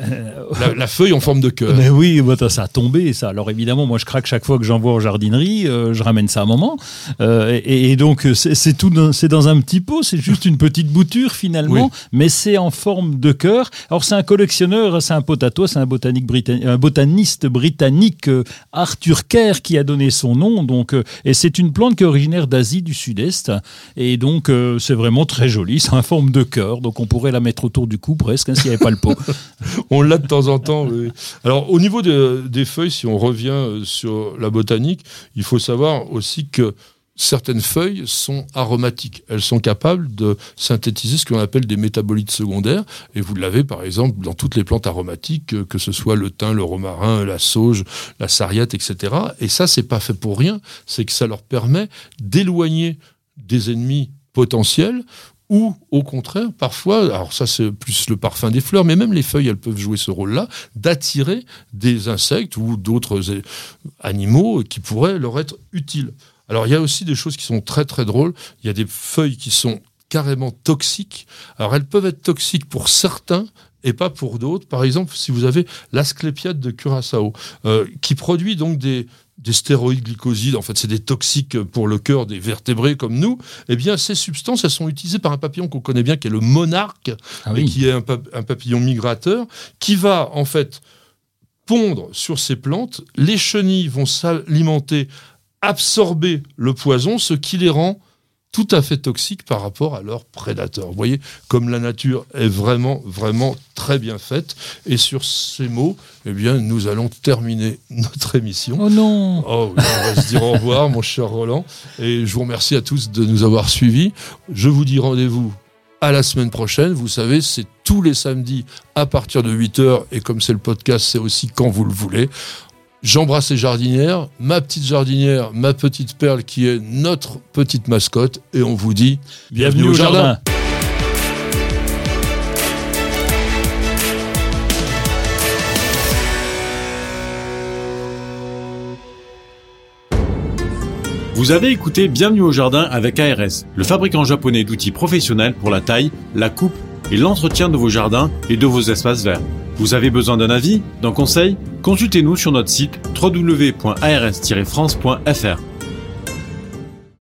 la, feuille en forme de cœur.
Mais oui, ça a tombé ça. Alors évidemment, moi je craque chaque fois que j'envoie en jardinerie. Euh, je ramène ça à un moment. Et, donc c'est tout, c'est dans un petit pot. C'est juste une petite bouture finalement, mais c'est en forme de cœur. Alors c'est un collectionneur, c'est un potato, c'est un, botanique un botaniste britannique Arthur Kerr qui a donné son nom. Donc et c'est une plante qui est originaire d'Asie du Sud-Est. Et donc, euh, c'est vraiment très joli. C'est en forme de cœur. Donc, on pourrait la mettre autour du cou presque, hein, s'il n'y avait pas le pot. [laughs]
on l'a de temps en temps. Alors, au niveau des feuilles, si on revient euh, sur la botanique, il faut savoir aussi que certaines feuilles sont aromatiques. Elles sont capables de synthétiser ce qu'on appelle des métabolites secondaires. Et vous l'avez, par exemple, dans toutes les plantes aromatiques, que ce soit le thym, le romarin, la sauge, la sarriette, etc. Et ça, c'est pas fait pour rien. C'est que ça leur permet d'éloigner des ennemis potentiels ou au contraire, parfois, alors ça c'est plus le parfum des fleurs, mais même les feuilles, elles peuvent jouer ce rôle-là, d'attirer des insectes ou d'autres animaux qui pourraient leur être utiles. Alors il y a aussi des choses qui sont très très drôles. Il y a des feuilles qui sont carrément toxiques. Alors elles peuvent être toxiques pour certains et pas pour d'autres. Par exemple, si vous avez l'asclépiade de Curaçao, euh, qui produit donc des, des stéroïdes glycosides, en fait c'est des toxiques pour le cœur des vertébrés comme nous, eh bien ces substances, elles sont utilisées par un papillon qu'on connaît bien, qui est le monarque,
Ah
et qui est un, pa- un papillon migrateur, qui va en fait pondre sur ces plantes. Les chenilles vont s'alimenter, absorber le poison, ce qui les rend tout à fait toxiques par rapport à leurs prédateurs. Vous voyez comme la nature est vraiment, vraiment très bien faite. Et sur ces mots, eh bien, nous allons terminer notre émission.
Oh non
Oh, on va se dire au revoir, mon cher Roland. Et je vous remercie à tous de nous avoir suivis. Je vous dis rendez-vous à la semaine prochaine. Vous savez, c'est tous les samedis à partir de 8h. Et comme c'est le podcast, c'est aussi quand vous le voulez. J'embrasse les jardinières, ma petite jardinière, ma petite perle qui est notre petite mascotte. Et on vous dit
Bienvenue, au jardin.
Vous avez écouté Bienvenue au jardin avec ARS, le fabricant japonais d'outils professionnels pour la taille, la coupe et l'entretien de vos jardins et de vos espaces verts. Vous avez besoin d'un avis, d'un conseil? Consultez-nous sur notre site www.ars-france.fr.